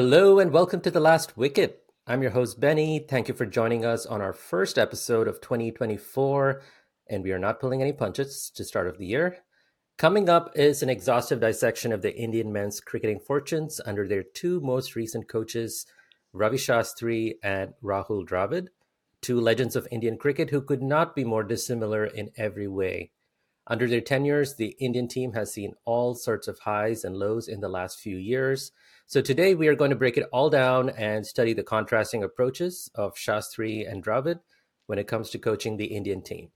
Hello and welcome to The Last Wicket. I'm your host, Benny. Thank you for joining us on our first episode of 2024. And we are not pulling any punches to start of the year. Coming up is an exhaustive dissection of the Indian men's cricketing fortunes under their two most recent coaches, Ravi Shastri and Rahul Dravid, two legends of Indian cricket who could not be more dissimilar in every way. Under their tenures, the Indian team has seen all sorts of highs and lows in the last few years so today we are going to break it all down and study the contrasting approaches of Shastri and Dravid when it comes to coaching the Indian team.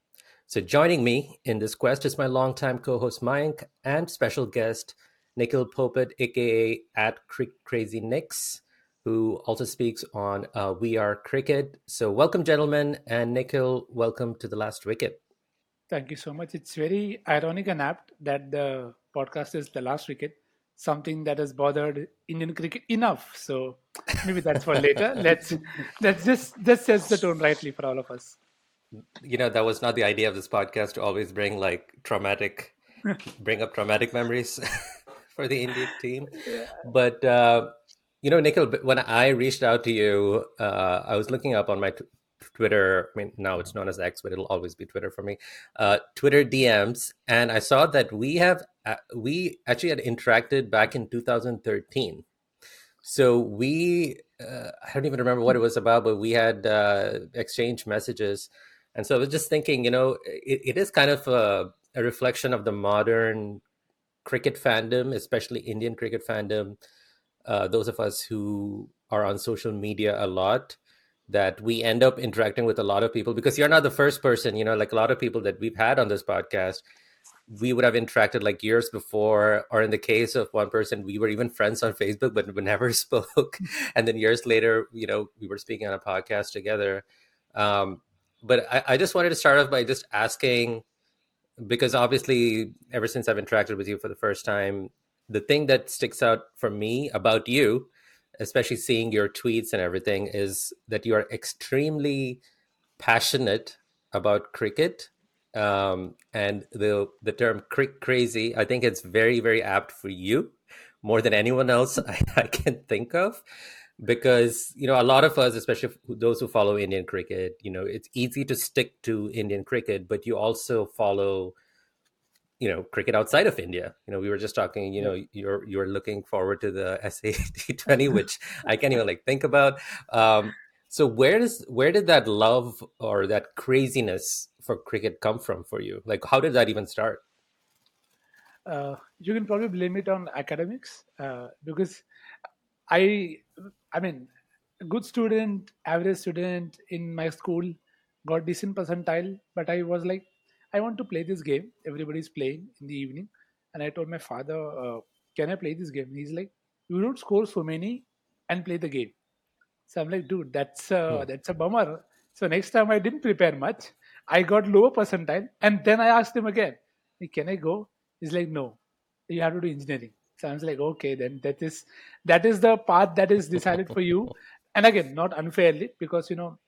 So joining me in this quest is my longtime co-host Mayank and special guest Nikhil Popat, aka at Crazy Nicks, who also speaks on uh, We Are Cricket. So welcome, gentlemen, and Nikhil, welcome to the Last Wicket. Thank you so much. It's very ironic and apt that the podcast is the last wicket something that has bothered Indian cricket enough. So maybe that's for later. let's let's just just sets the tone rightly for all of us. You know, that was not the idea of this podcast to always bring like traumatic, bring up traumatic memories for the Indian team. Yeah. But uh, you know, Nikhil, when I reached out to you, uh, I was looking up on my t- Twitter. I mean, now it's known as X, but it'll always be Twitter for me. Uh, Twitter DMs, and I saw that we have uh, we actually had interacted back in 2013. So we uh, I don't even remember what it was about, but we had uh, exchanged messages, and so I was just thinking, you know, it, it is kind of a, a reflection of the modern cricket fandom, especially Indian cricket fandom. Uh, those of us who are on social media a lot that we end up interacting with a lot of people because you're not the first person, you know, like a lot of people that we've had on this podcast, we would have interacted like years before, or in the case of one person, we were even friends on Facebook, but we never spoke. and then years later, you know, we were speaking on a podcast together. Um, but I, I just wanted to start off by just asking, because obviously, ever since I've interacted with you for the first time, the thing that sticks out for me about you especially seeing your tweets and everything, is that you are extremely passionate about cricket. Um, and the the term "crick crazy," I think it's very very apt for you more than anyone else I, I can think of because you know a lot of us especially those who follow indian cricket you know it's easy to stick to indian cricket but you also follow you know cricket outside of India. You know, we were just talking. You know, you're you're looking forward to the SAT twenty, which I can't even like think about. Um, so where does where did that love or that craziness for cricket come from for you? Like, how did that even start? Uh, you can probably blame it on academics uh, because I, I mean, a good student, average student in my school, got decent percentile, but I was like I want to play this game. Everybody's playing in the evening. And I told my father, uh, Can I play this game? he's like, You don't score so many and play the game. So I'm like, Dude, that's, uh, hmm. that's a bummer. So next time I didn't prepare much. I got lower percentile. And then I asked him again, Can I go? He's like, No, you have to do engineering. So I was like, Okay, then that is that is the path that is decided for you. And again, not unfairly, because you know,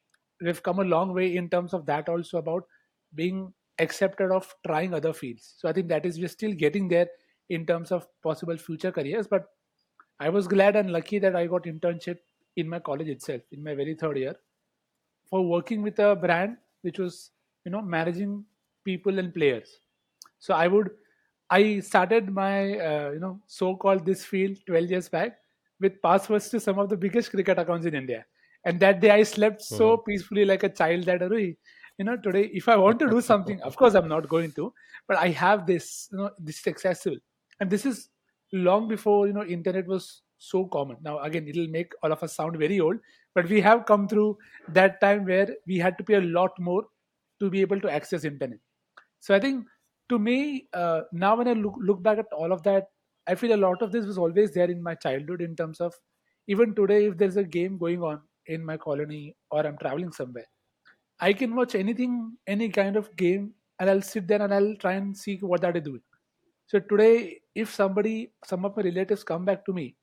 we've come a long way in terms of that also about being accepted of trying other fields. So I think that is we're still getting there in terms of possible future careers. But I was glad and lucky that I got internship in my college itself in my very third year for working with a brand which was you know managing people and players. So I would I started my uh, you know so-called this field 12 years back with passwords to some of the biggest cricket accounts in India. And that day I slept so mm-hmm. peacefully like a child that you know today if i want to do something of course i'm not going to but i have this you know this is accessible and this is long before you know internet was so common now again it'll make all of us sound very old but we have come through that time where we had to pay a lot more to be able to access internet so i think to me uh, now when i look, look back at all of that i feel a lot of this was always there in my childhood in terms of even today if there's a game going on in my colony or i'm traveling somewhere I can watch anything, any kind of game, and I'll sit there and I'll try and see what that is doing. So today, if somebody, some of my relatives come back to me,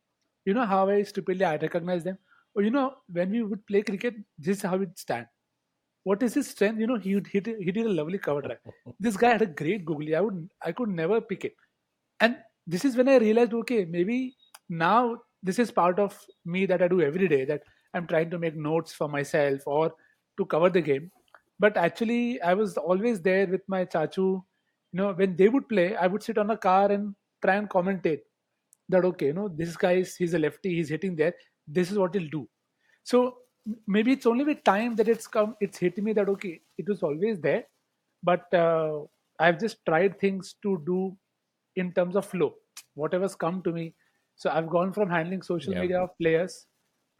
you know how I stupidly I recognize them. Or oh, you know, when we would play cricket, this is how it stand. What is his strength? You know, he he did, he did a lovely cover drive. this guy had a great googly. I would I could never pick it. And this is when I realized, okay, maybe now this is part of me that I do every day. That I'm trying to make notes for myself or to cover the game. But actually, I was always there with my chachu. You know, when they would play, I would sit on a car and try and commentate that okay, you know, this guy is he's a lefty, he's hitting there. This is what he'll do. So maybe it's only with time that it's come, it's hit me that okay, it was always there, but uh, I've just tried things to do in terms of flow, whatever's come to me. So I've gone from handling social Yeah. media of players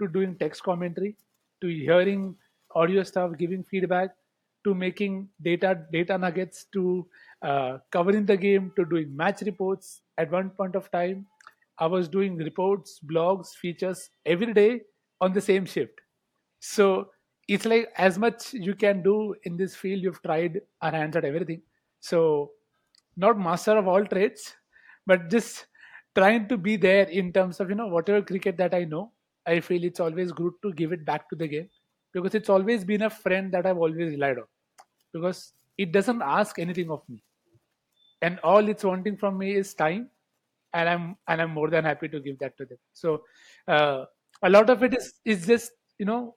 to doing text commentary to hearing audio stuff, giving feedback to making data data nuggets to uh, covering the game to doing match reports. At one point of time, I was doing reports, blogs, features every day on the same shift. So it's like as much you can do in this field, you've tried hands at everything. So not master of all trades, but just trying to be there in terms of you know whatever cricket that I know. I feel it's always good to give it back to the game because it's always been a friend that I've always relied on because it doesn't ask anything of me and all it's wanting from me is time and i'm and i'm more than happy to give that to them so uh, a lot of it is is just you know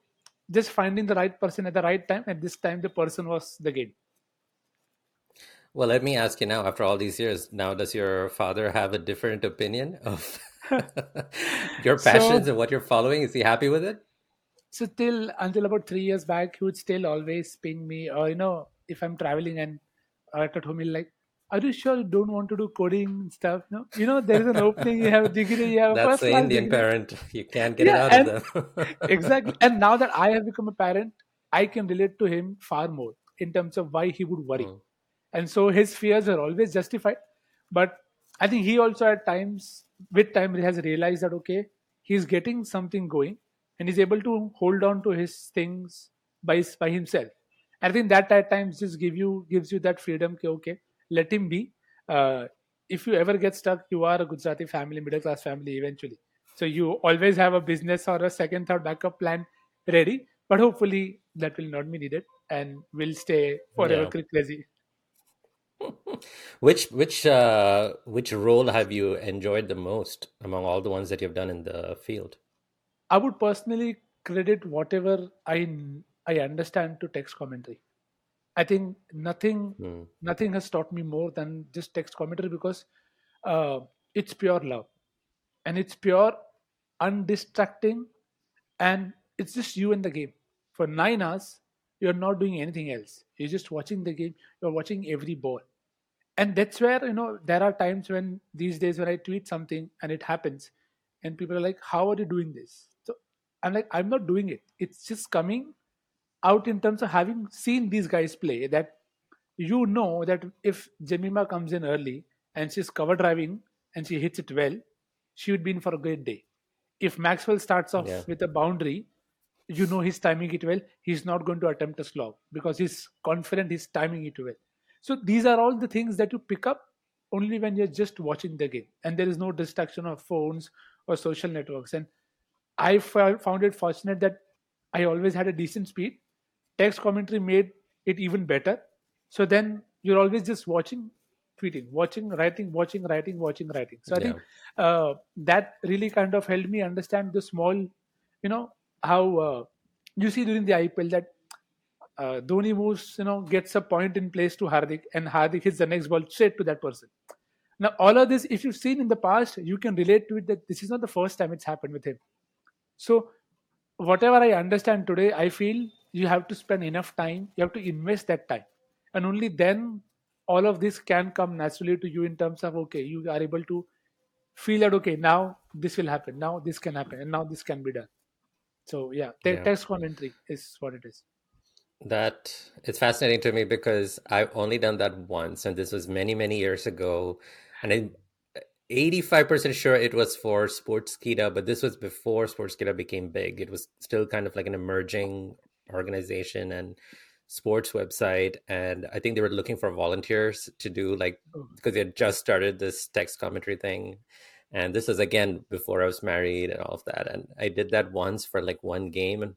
just finding the right person at the right time at this time the person was the game Well, let me ask you now, after all these years, now does your father have a different opinion of your passions so and what you're following? Is he happy with it? so till until about three years back he would still always ping me or you know if i'm traveling and uh, at home he'll like are you sure you don't want to do coding and stuff no you know there is an opening you have a degree you have a That's the Indian degree. parent. You can't get it out of them. exactly. And now that i have become a parent i can relate to him far more in terms of why he would worry. Mm, and so his fears are always justified. But i think he also at times with time he has realized that okay he's getting something going and he's able to hold on to his things by by himself. I think that at times just give you gives you that freedom okay, okay let him be uh, if you ever get stuck you are a gujarati family middle class family eventually so you always have a business or a second third backup plan ready but hopefully that will not be needed and will stay forever yeah. crazy Which which uh which role have you enjoyed the most among all the ones that you've done in the field? I would personally credit whatever I I understand to text commentary. I think nothing Mm, nothing has taught me more than just text commentary because uh, it's pure love and it's pure undistracting and it's just you and the game. For nine hours, you're not doing anything else. You're just watching the game. You're watching every ball and that's where you know there are times when these days when i tweet something and it happens and people are like how are you doing this so i'm like i'm not doing it it's just coming out in terms of having seen these guys play that you know that if jemima comes in early and she's cover driving and she hits it well she would be in for a great day. If maxwell starts yeah. off with a boundary you know he's timing it well. He's not going to attempt a slog because he's confident he's timing it well. So these are all the things that you pick up only when you're just watching the game. And there is no distraction of phones or social networks. And i found it fortunate that i always had a decent speed text commentary made it even better so then you're always just watching tweeting watching writing watching writing watching writing so i Yeah. think uh, that really kind of helped me understand the small you know how uh, you see during the ipl that uh, Dhoni moves, you know, gets a point in place to Hardik, and Hardik hits the next ball straight to that person. Now, all of this, if you've seen in the past, you can relate to it that this is not the first time it's happened with him. So, whatever I understand today, I feel you have to spend enough time, you have to invest that time, and only then all of this can come naturally to you in terms of okay, you are able to feel that okay, now this will happen, now this can happen, and now this can be done. So, yeah, te- Yeah. text commentary is what it is. That it's fascinating to me because I've only done that once, and this was many, many years ago. And I'm 85% sure it was for sports Sportskeeda, but this was before sports Sportskeeda became big. It was still kind of like an emerging organization and sports website. And I think they were looking for volunteers to do like, hmm. because they had just started this text commentary thing. And this was again before I was married and all of that. And I did that once for like one game. And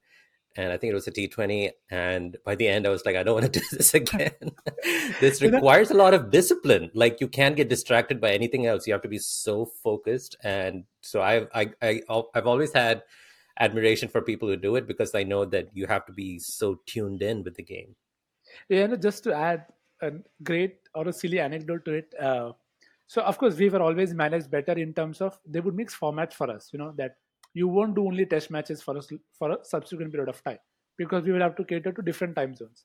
and I think it was a T20. And by the end, I was like, I don't want to do this again. this requires a lot of discipline. Like you can't get distracted by anything else. You have to be so focused. And so I've I, I I've always had admiration for people who do it because I know that you have to be so tuned in with the game. Yeah, just to add a great or a silly anecdote to it. Uh, so of course we were always managed better in terms of they would mix formats for us. You know that you won't do only test matches for us for a subsequent period of time because we will have to cater to different time zones.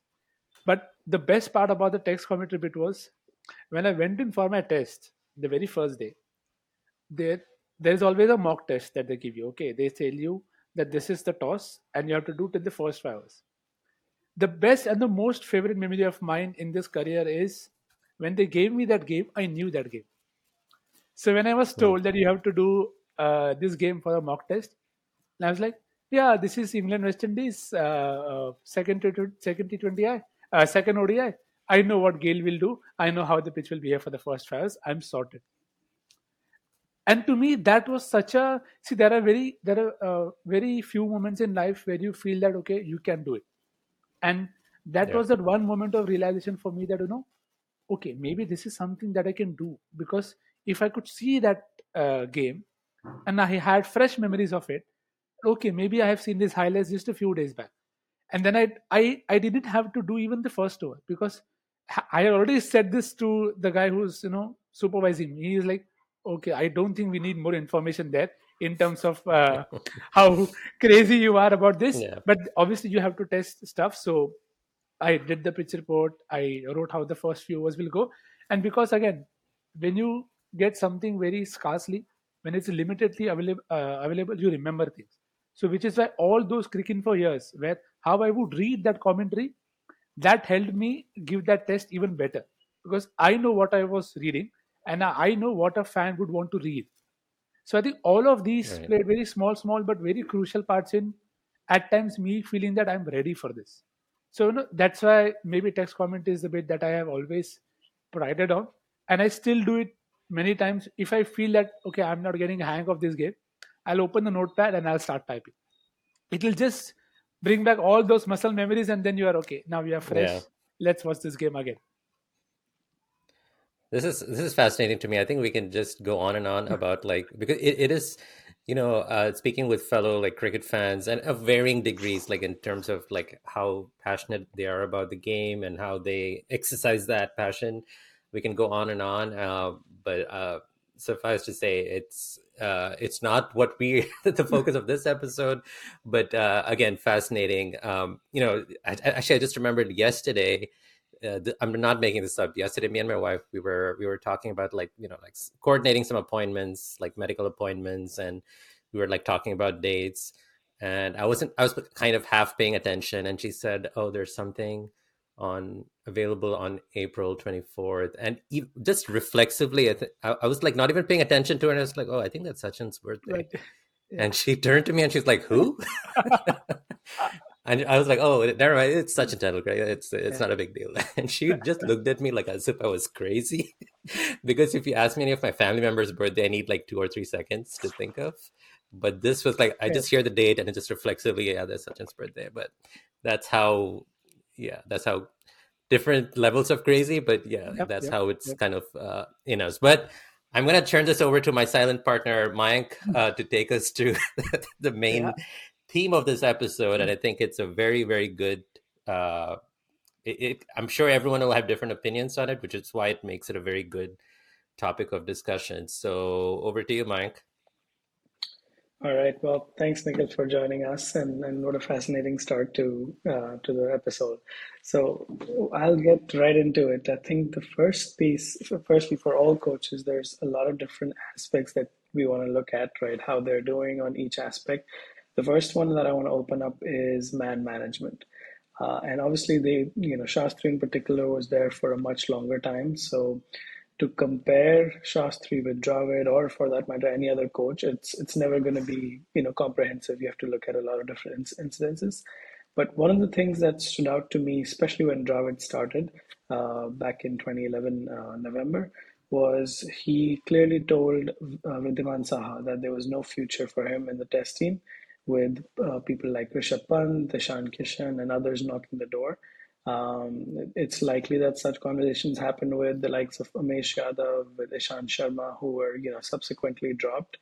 But the best part about the text commentary bit was when I went in for my test the very first day, there there is always a mock test that they give you. Okay, they tell you that this is the toss and you have to do it in the first five hours. The best and the most favorite memory of mine in this career is when they gave me that game, I knew that game. So when I was told that you have to do uh, this game for a mock test, I was like, yeah, this is England West Indies uh, uh, second to second T20I, uh, second ODI. I know what Gayle will do. I know how the pitch will behave for the first five hours. I'm sorted and to me that was such a see there are very there are uh, very few moments in life where you feel that okay you can do it. And that yeah. was that one moment of realization for me that you know okay maybe this is something that i can do. Because if i could see that uh, game and i had fresh memories of it okay maybe i have seen these highlights just a few days back. And then i i, I didn't have to do even the first over because i already said this to the guy who's you know supervising me. He's like okay i don't think we need more information there in terms of uh, how crazy you are about this. Yeah. but obviously you have to test stuff. So i did the pitch report. I wrote how the first few hours will go. And because again when you get something very scarcely when it's limitedly available uh, available you remember things. So which is why all those Cricinfo years where how i would read that commentary that helped me give that test even better. Because i know what i was reading and I know what a fan would want to read. So I think all of these right. played very small, small but very crucial parts in at times me feeling that I'm ready for this. So you know, that's why maybe text comment is the bit that I have always prided on, and I still do it many times. If I feel that okay, I'm not getting a hang of this game, I'll open the notepad and I'll start typing. It'll just bring back all those muscle memories, and then you are okay. Now you are fresh. Yeah. Let's watch this game again. This is this is fascinating to me. I think we can just go on and on about like because it, it is, you know, uh, speaking with fellow like cricket fans and of varying degrees, like in terms of like how passionate they are about the game and how they exercise that passion. We can go on and on, uh, but uh, suffice to say, it's uh, it's not what we the focus of this episode. But uh, again, fascinating. Um, you know, I, actually, I just remembered yesterday uh, th- I'm not making this up. Yesterday, me and my wife we were we were talking about like you know like coordinating some appointments, like medical appointments, and we were like talking about dates. And I wasn't I was kind of half paying attention, and she said, "Oh, there's something on available on April 24th." And just reflexively, I, th- I, I, was like not even paying attention to her, and I was like, "Oh, I think that's Sachin's birthday." Right. Yeah. And she turned to me and she's like, "Who?" And I was like, "Oh, never mind. It's such a title, right? It's it's yeah. not a big deal." And she just looked at me like as if I was crazy, because if you ask me any of my family members' birthday, I need like two or three seconds to think of. But this was like I just hear the date and it just reflexively, yeah, there's Sachin's birthday. But that's how, yeah, that's how different levels of crazy. But yeah, yep, that's yep, how it's yep. kind of uh, in us. But I'm gonna turn this over to my silent partner Mayank uh, to take us to the main yeah theme of this episode, and I think it's a very, very good. Uh, it, it, I'm sure everyone will have different opinions on it, which is why it makes it a very good topic of discussion. So, over to you, Mike. All right. Well, thanks, Nikhil, for joining us, and, and what a fascinating start to uh, to the episode. So I'll get right into it. I think the first piece, firstly, for all coaches, there's a lot of different aspects that we want to look at, right? How they're doing on each aspect, the first one that I want to open up is man management. Uh, and obviously, they, you know, Shastri in particular was there for a much longer time. So to compare Shastri with Dravid or for that matter any other coach, it's it's never going to be you know comprehensive. You have to look at a lot of different incidences. But one of the things that stood out to me, especially when Dravid started uh, back in 2011 uh, November, was he clearly told uh, Wriddhiman Saha that there was no future for him in the test team with uh, people like Rishabh Pant, Ishan Kishan, and others knocking the door. Um, it's likely that such conversations happen with the likes of Umesh Yadav, with Ishant Sharma, who were you know subsequently dropped,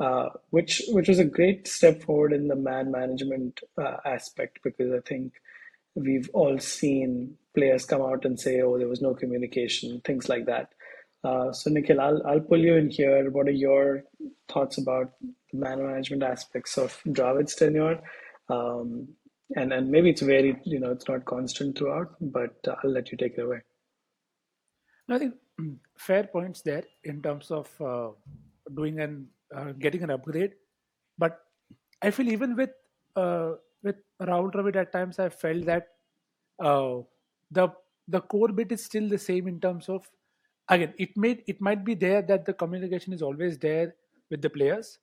uh, which which was a great step forward in the man management uh, aspect because I think we've all seen players come out and say, "Oh, there was no communication," things like that. Uh, so Nikhil, I'll I'll pull you in here. What are your thoughts about man management aspects of Dravid's tenure? Um, and and maybe it's very you know it's not constant throughout, but uh, I'll let you take it away. I think fair points there in terms of uh, doing and uh, getting an upgrade, but I feel even with uh, with Rahul Dravid at times I felt that uh, the the core bit is still the same in terms of again it may it might be there that the communication is always there with the players,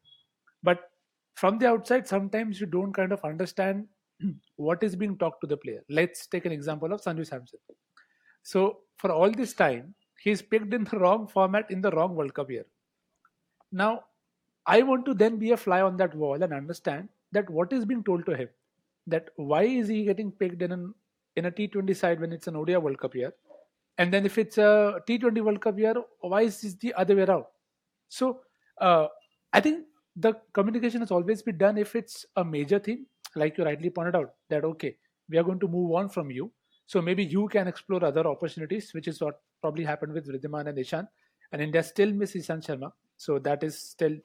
but from the outside sometimes you don't kind of understand what is being talked to the player. Let's take an example of Sanju Samson. So for all this time, he's picked in the wrong format in the wrong World Cup year. Now, I want to then be a fly on that wall and understand that what is being told to him. That why is he getting picked in an in a T20 side when it's an ODI World Cup year, and then if it's a T20 World Cup year, why is this the other way around? So uh, I think the communication has always been done if it's a major thing like you rightly pointed out, that okay, we are going to move on from you. So maybe you can explore other opportunities, which is what probably happened with Wriddhiman and Ishant. And India still miss Ishant Sharma. So that is still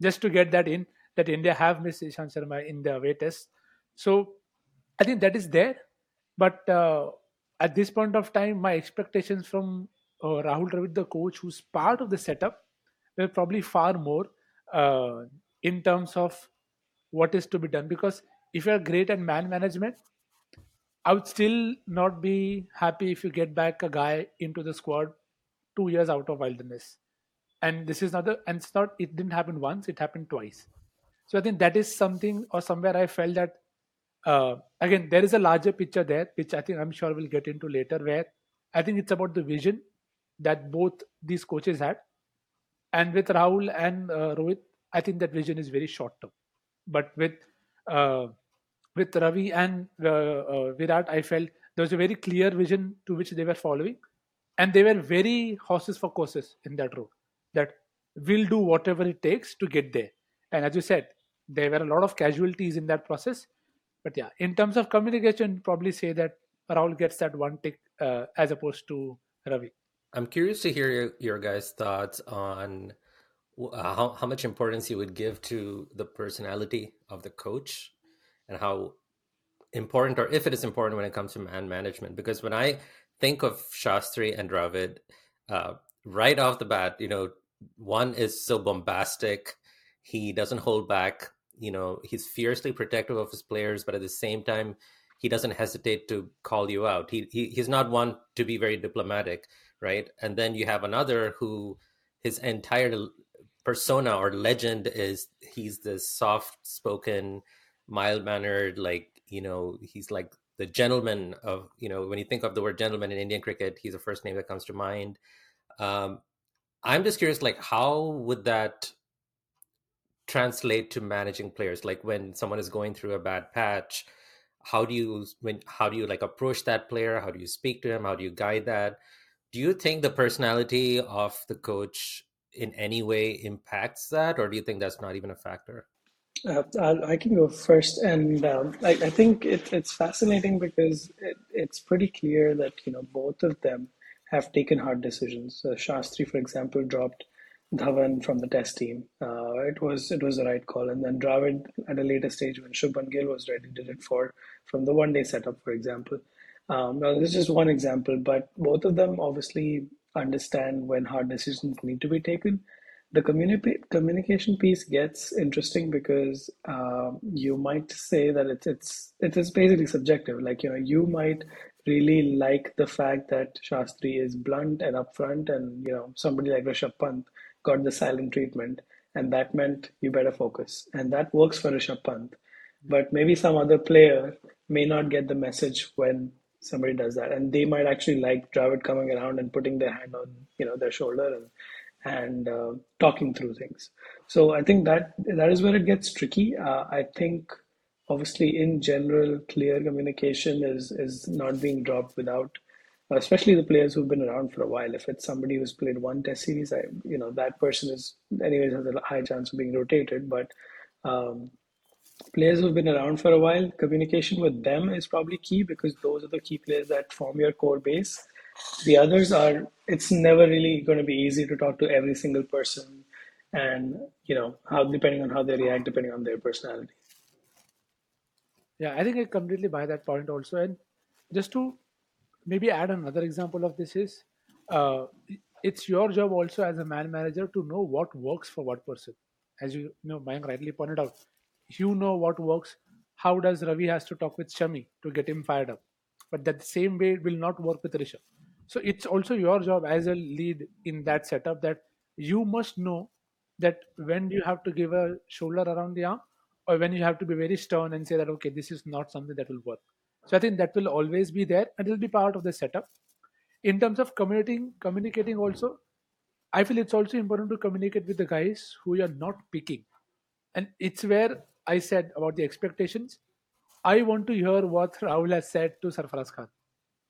just to get that in, that India have missed Ishant Sharma in the away test. So I think that is there. But uh, at this point of time, my expectations from uh, Rahul Dravid, the coach, who's part of the setup, were probably far more uh, in terms of what is to be done. Because if you're great at man management, I would still not be happy if you get back a guy into the squad two years out of wilderness. And this is not the and it's not it didn't happen once, it happened twice. So I think that is something or somewhere I felt that uh, again there is a larger picture there, which I think I'm sure we'll get into later, where I think it's about the vision that both these coaches had. And with Rahul and uh, Rohit, I think that vision is very short term. But with uh, with Ravi and uh, uh, Virat, I felt there was a very clear vision to which they were following, and they were very horses for courses in that road. That we'll do whatever it takes to get there. And as you said, there were a lot of casualties in that process. But yeah, in terms of communication, probably say that Rahul gets that one tick uh, as opposed to Ravi. I'm curious to hear your, your guys' thoughts on uh, how, how much importance you would give to the personality of the coach and how important or if it is important when it comes to man management. Because when i think of shastri and dravid uh, right off the bat you know one is so bombastic. He doesn't hold back. You know he's fiercely protective of his players but at the same time he doesn't hesitate to call you out. He, he he's not one to be very diplomatic right and then you have another who his entire persona or legend is he's this soft spoken mild mannered, like you know, he's like the gentleman of you know when you think of the word gentleman in Indian cricket, he's the first name that comes to mind. Um, I'm just curious, like how would that translate to managing players? Like when someone is going through a bad patch, how do you when how do you like approach that player? How do you speak to him? How do you guide that? Do you think the personality of the coach in any way impacts that, or do you think that's not even a factor? Uh, I can go first, and um, I, I, think it, it's fascinating because it, it's pretty clear that you know both of them have taken hard decisions. Uh, Shastri, for example, dropped Dhawan from the Test team. Uh, it was it was the right call, and then Dravid at a later stage when Shubman Gill was ready did it for from the one day setup, for example. Um, now this is just one example, but both of them obviously understand when hard decisions need to be taken the communi- communication piece gets interesting because uh, you might say that it's it's it is basically subjective. Like you know, you might really like the fact that Shastri is blunt and upfront, and you know, somebody like Rishabh Pant got the silent treatment, and that meant you better focus, and that works for Rishabh Pant. But maybe some other player may not get the message when somebody does that, and they might actually like Dravid coming around and putting their hand on you know their shoulder and and uh, talking through things. So I think that that is where it gets tricky. Uh, I think obviously in general, clear communication is is not being dropped without, especially the players who've been around for a while. If it's somebody who's played one test series, I, you know that person is anyways has a high chance of being rotated. But um, players who've been around for a while, communication with them is probably key because those are the key players that form your core base. The others are, it's never really going to be easy to talk to every single person and, you know, how, depending on how they react, depending on their personality. Yeah, I think I completely buy that point also. And just to maybe add another example of this is uh, it's your job also as a man manager to know what works for what person. As you, you know, Mayank rightly pointed out, you know what works. How does Ravi has to talk with Shami to get him fired up? But that same way will not work with Rishabh. So it's also your job as a lead in that setup that you must know that when you have to give a shoulder around the arm or when you have to be very stern and say that okay this is not something that will work so i think that will always be there and it will be part of the setup in terms of communicating communicating also i feel it's also important to communicate with the guys who you're not picking and it's where I said about the expectations. I want to hear what Rahul has said to Sarfaraz Khan.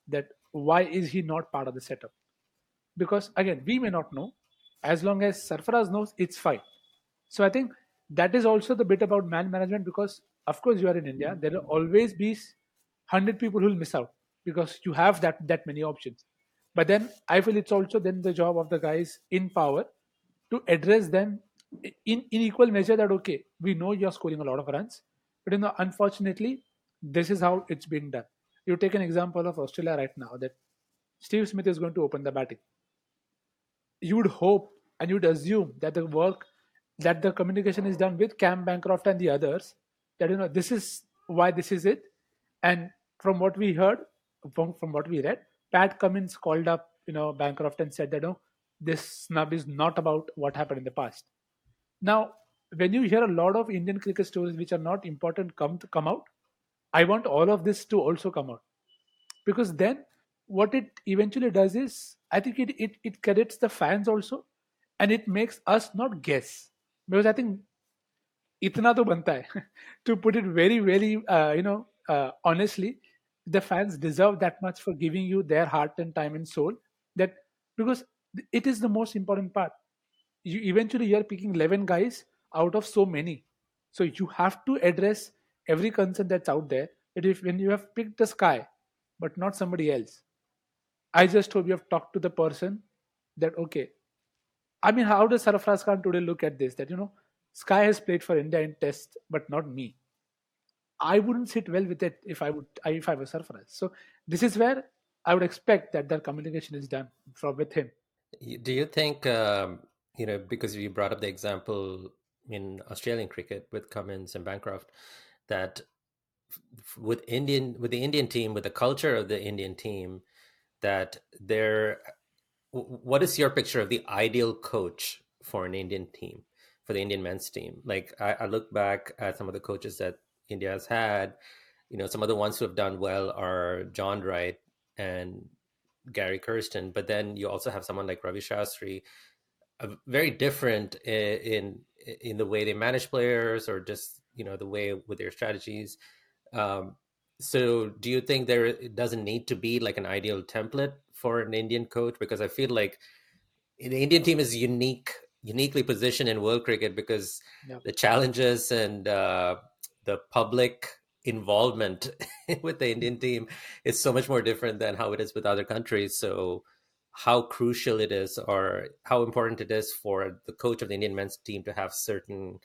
That why is he not part of the setup? Because again, we may not know. As long as Sarfaraz knows, it's fine. So I think that is also the bit about man management because of course you are in India. There will always be hundred people who will miss out because you have that that many options. But then I feel it's also then the job of the guys in power to address them in, in equal measure that okay we know you're scoring a lot of runs but you know unfortunately this is how it's been done. You take an example of australia right now that steve smith is going to open the batting. You would hope and you'd assume that the work that the communication is done with cam bancroft and the others that you know this is why this is it. And from what we heard from, from what we read pat cummins called up you know bancroft and said that no this snub is not about what happened in the past now, when you hear a lot of Indian cricket stories which are not important come to come out, I want all of this to also come out. Because then what it eventually does is I think it it, it credits the fans also and it makes us not guess. Because I think itna to banta hai. to put it very, very uh, you know, uh, honestly, the fans deserve that much for giving you their heart and time and soul. That because it is the most important part you eventually you're picking 11 guys out of so many. So you have to address every concern that's out there. That if when you have picked the sky but not somebody else. I just hope you have talked to the person that okay i mean how does sarfaraz khan today look at this? That you know sky has played for india in test but not me. I wouldn't sit well with it if i would if i was sarfaraz so this is where i would expect that that communication is done from with him. Do you think um you know, because you brought up the example in Australian cricket with Cummins and Bancroft, that with Indian with the Indian team, with the culture of the Indian team, that there, what is your picture of the ideal coach for an Indian team, for the Indian men's team? Like I, I look back at some of the coaches that India has had. You know, some of the ones who have done well are John Wright and Gary Kirsten, but then you also have someone like Ravi Shastri very different in, in the way they manage players or just you know the way with their strategies. Um, so, do you think there doesn't need to be like an ideal template for an Indian coach? Because I feel like the Indian team is unique, uniquely positioned in world cricket because the challenges and uh, the public involvement with the Indian team is so much more different than how it is with other countries. So how crucial it is or how important it is for the coach of the Indian men's team to have certain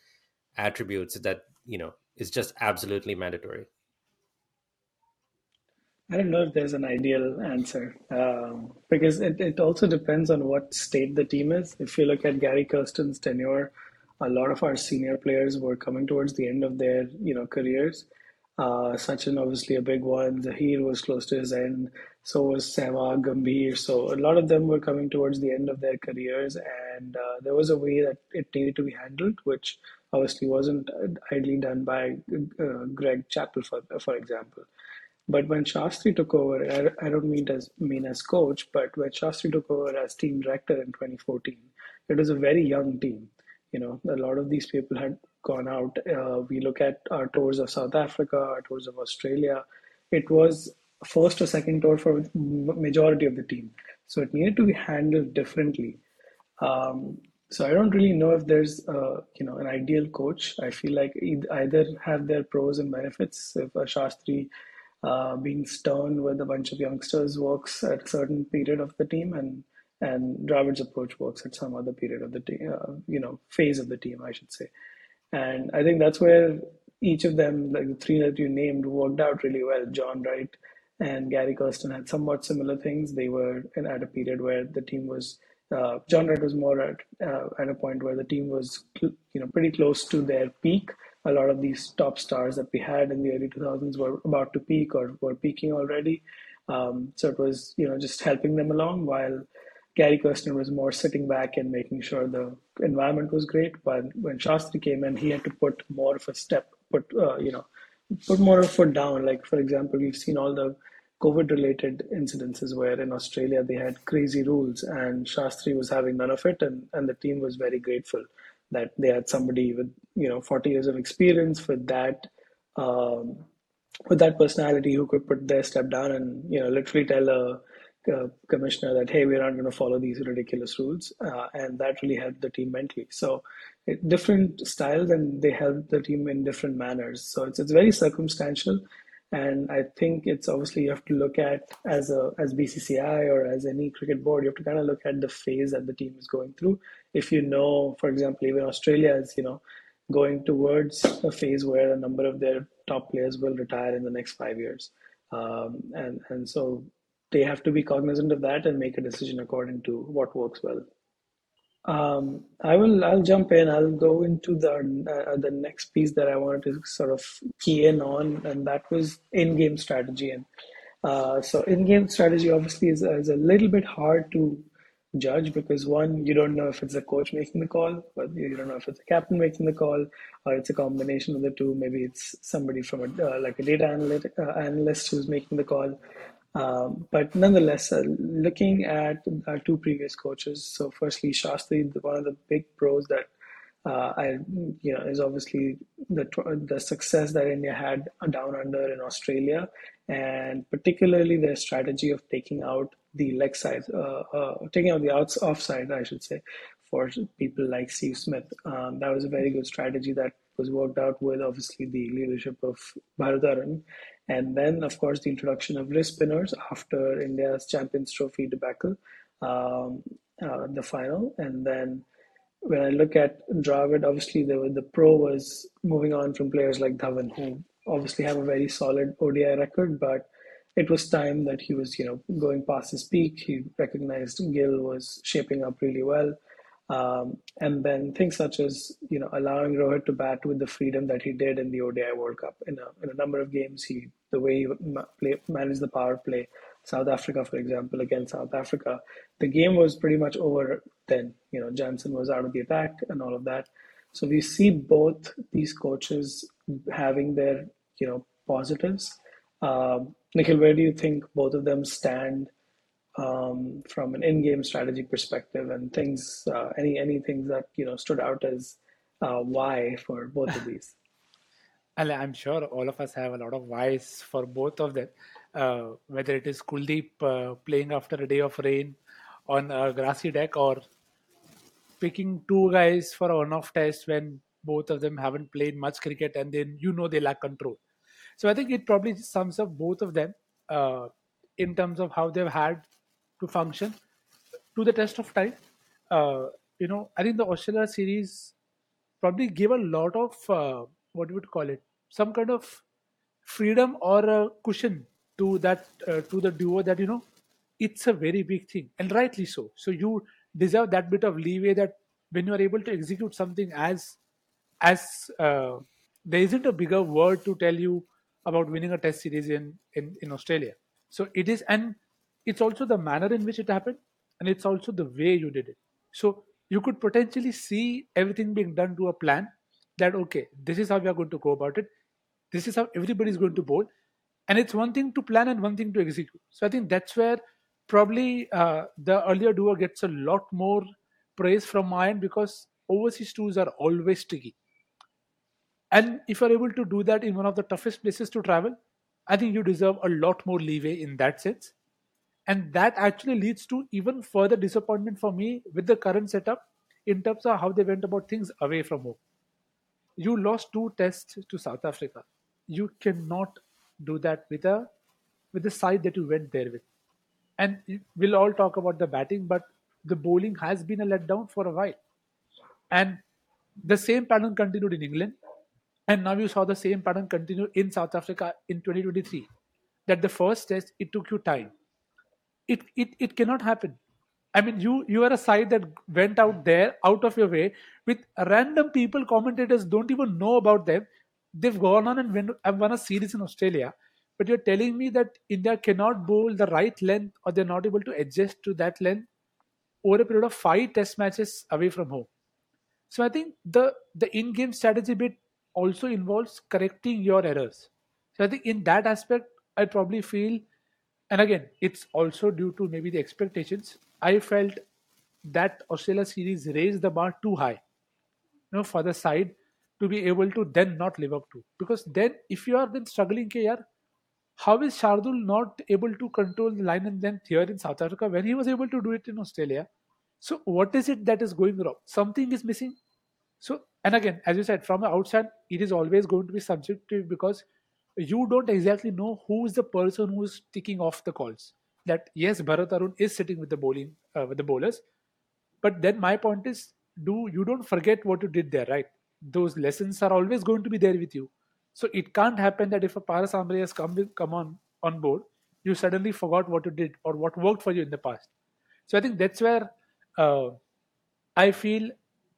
attributes that you know is just absolutely mandatory. I don't know if there's an ideal answer um, because it, it also depends on what state the team is. If you look at Gary Kirsten's tenure, a lot of our senior players were coming towards the end of their you know careers. Uh, Sachin obviously a big one. Zaheer was close to his end so was Sehwag, Gambhir. So a lot of them were coming towards the end of their careers, and uh, there was a way that it needed to be handled, which obviously wasn't idly done by uh, Greg Chappell, for for example. But when Shastri took over, I, I don't mean as mean as coach, but when Shastri took over as team director in 2014, it was a very young team. You know, a lot of these people had gone out. Uh, we look at our tours of South Africa, our tours of Australia. It was first or second tour for majority of the team, so it needed to be handled differently. Um, so I don't really know if there's uh, you know an ideal coach. I feel like either have their pros and benefits. If a Shastri uh, being stern with a bunch of youngsters works at a certain period of the team, and and Dravid's approach works at some other period of the team, uh, you know, phase of the team, I should say. And I think that's where each of them, like the three that you named, worked out really well. John Wright and Gary Kirsten had somewhat similar things. They were in, at a period where the team was uh, John Wright was more at uh, at a point where the team was you know pretty close to their peak. A lot of these top stars that we had in the early 2000s were about to peak or were peaking already. Um, so it was you know just helping them along while Gary Kirsten was more sitting back and making sure the environment was great. But when Shastri came in, he had to put more of a step, put uh, you know, put more of a foot down. Like for example, we've seen all the COVID related incidences where in Australia they had crazy rules and Shastri was having none of it and, and the team was very grateful that they had somebody with you know 40 years of experience with that um, with that personality who could put their step down and you know literally tell a, a commissioner that hey we're not going to follow these ridiculous rules uh, and that really helped the team mentally. So it, different styles and they help the team in different manners. So it's, it's very circumstantial and I think it's obviously you have to look at as a as BCCI or as any cricket board, you have to kind of look at the phase that the team is going through. If you know, for example, even Australia is you know going towards a phase where a number of their top players will retire in the next five years, um, and and so they have to be cognizant of that and make a decision according to what works well. Um, I will. I'll jump in. I'll go into the uh, the next piece that I wanted to sort of key in on, and that was in-game strategy. And uh, so, in-game strategy obviously is, is a little bit hard to judge because one, you don't know if it's a coach making the call, but you don't know if it's a captain making the call, or it's a combination of the two. Maybe it's somebody from a uh, like a data analyst, uh, analyst who's making the call. Um, but nonetheless, uh, looking at our two previous coaches, so firstly, Shastri, one of the big pros that uh, I, you know, is obviously the the success that India had down under in Australia, and particularly their strategy of taking out the leg side, uh, uh, taking out the outs offside, I should say, for people like Steve Smith. Um, that was a very good strategy that was worked out with obviously the leadership of Bharat and then, of course, the introduction of wrist spinners after India's Champions Trophy debacle, um, uh, the final. And then when I look at Dravid, obviously the, the pro was moving on from players like Dhawan, who obviously have a very solid ODI record, but it was time that he was, you know, going past his peak. He recognized Gill was shaping up really well. Um, and then things such as you know allowing Rohit to bat with the freedom that he did in the ODI World Cup in a, in a number of games, he the way he play, managed the power play. South Africa, for example, against South Africa, the game was pretty much over then. You know, Jansen was out of the attack and all of that. So we see both these coaches having their you know positives. Um, Nikhil, where do you think both of them stand um, from an in-game strategy perspective and things uh, any any things that you know stood out as uh, why for both of these? And i'm sure all of us have a lot of whys for both of them. Uh, whether it is kuldeep uh, playing after a day of rain on a grassy deck or picking two guys for a one-off test when both of them haven't played much cricket and then you know they lack control. So i think it probably sums up both of them uh, in terms of how they've had to function to the test of time. Uh, you know, I think the Australia series probably gave a lot of uh, what you would call it, some kind of freedom or a cushion to that uh, to the duo that you know it's a very big thing and rightly so. So you deserve that bit of leeway that when you are able to execute something as as uh, there isn't a bigger word to tell you about winning a test series in, in in Australia. So it is and it's also the manner in which it happened and it's also the way you did it so you could potentially see everything being done to a plan that okay this is how we are going to go about it this is how everybody is going to bowl and it's one thing to plan and one thing to execute so i think that's where probably uh, the earlier doer gets a lot more praise from end because overseas tours are always tricky. And if you're able to do that in one of the toughest places to travel, I think you deserve a lot more leeway in that sense. And that actually leads to even further disappointment for me with the current setup in terms of how they went about things away from home. You lost two tests to South Africa. You cannot do that with a with the side that you went there with. And we'll all talk about the batting, but the bowling has been a letdown for a while. And the same pattern continued in England. And now you saw the same pattern continue in South Africa in 2023. That the first test, it took you time. It, it, it cannot happen. I mean, you you are a side that went out there, out of your way, with random people, commentators don't even know about them. They've gone on and win, have won a series in Australia, but you're telling me that India cannot bowl the right length, or they're not able to adjust to that length over a period of five Test matches away from home. So I think the the in-game strategy bit also involves correcting your errors. So I think in that aspect, I probably feel, and again, it's also due to maybe the expectations I felt that Australia series raised the bar too high, you know, for the side to be able to then not live up to. Because then, if you are then struggling, KR, how is Shardul not able to control the line and length here in South Africa when he was able to do it in Australia? So, what is it that is going wrong? Something is missing. So, and again, as you said, from the outside, it is always going to be subjective because you don't exactly know who is the person who is ticking off the calls that yes, Bharat Arun is sitting with the bowling uh, with the bowlers, but then my point is, do you don't forget what you did there, right? Those lessons are always going to be there with you. So it can't happen that if a Paras Mhambrey has come with, come on on board, you suddenly forgot what you did or what worked for you in the past. So I think that's where uh, I feel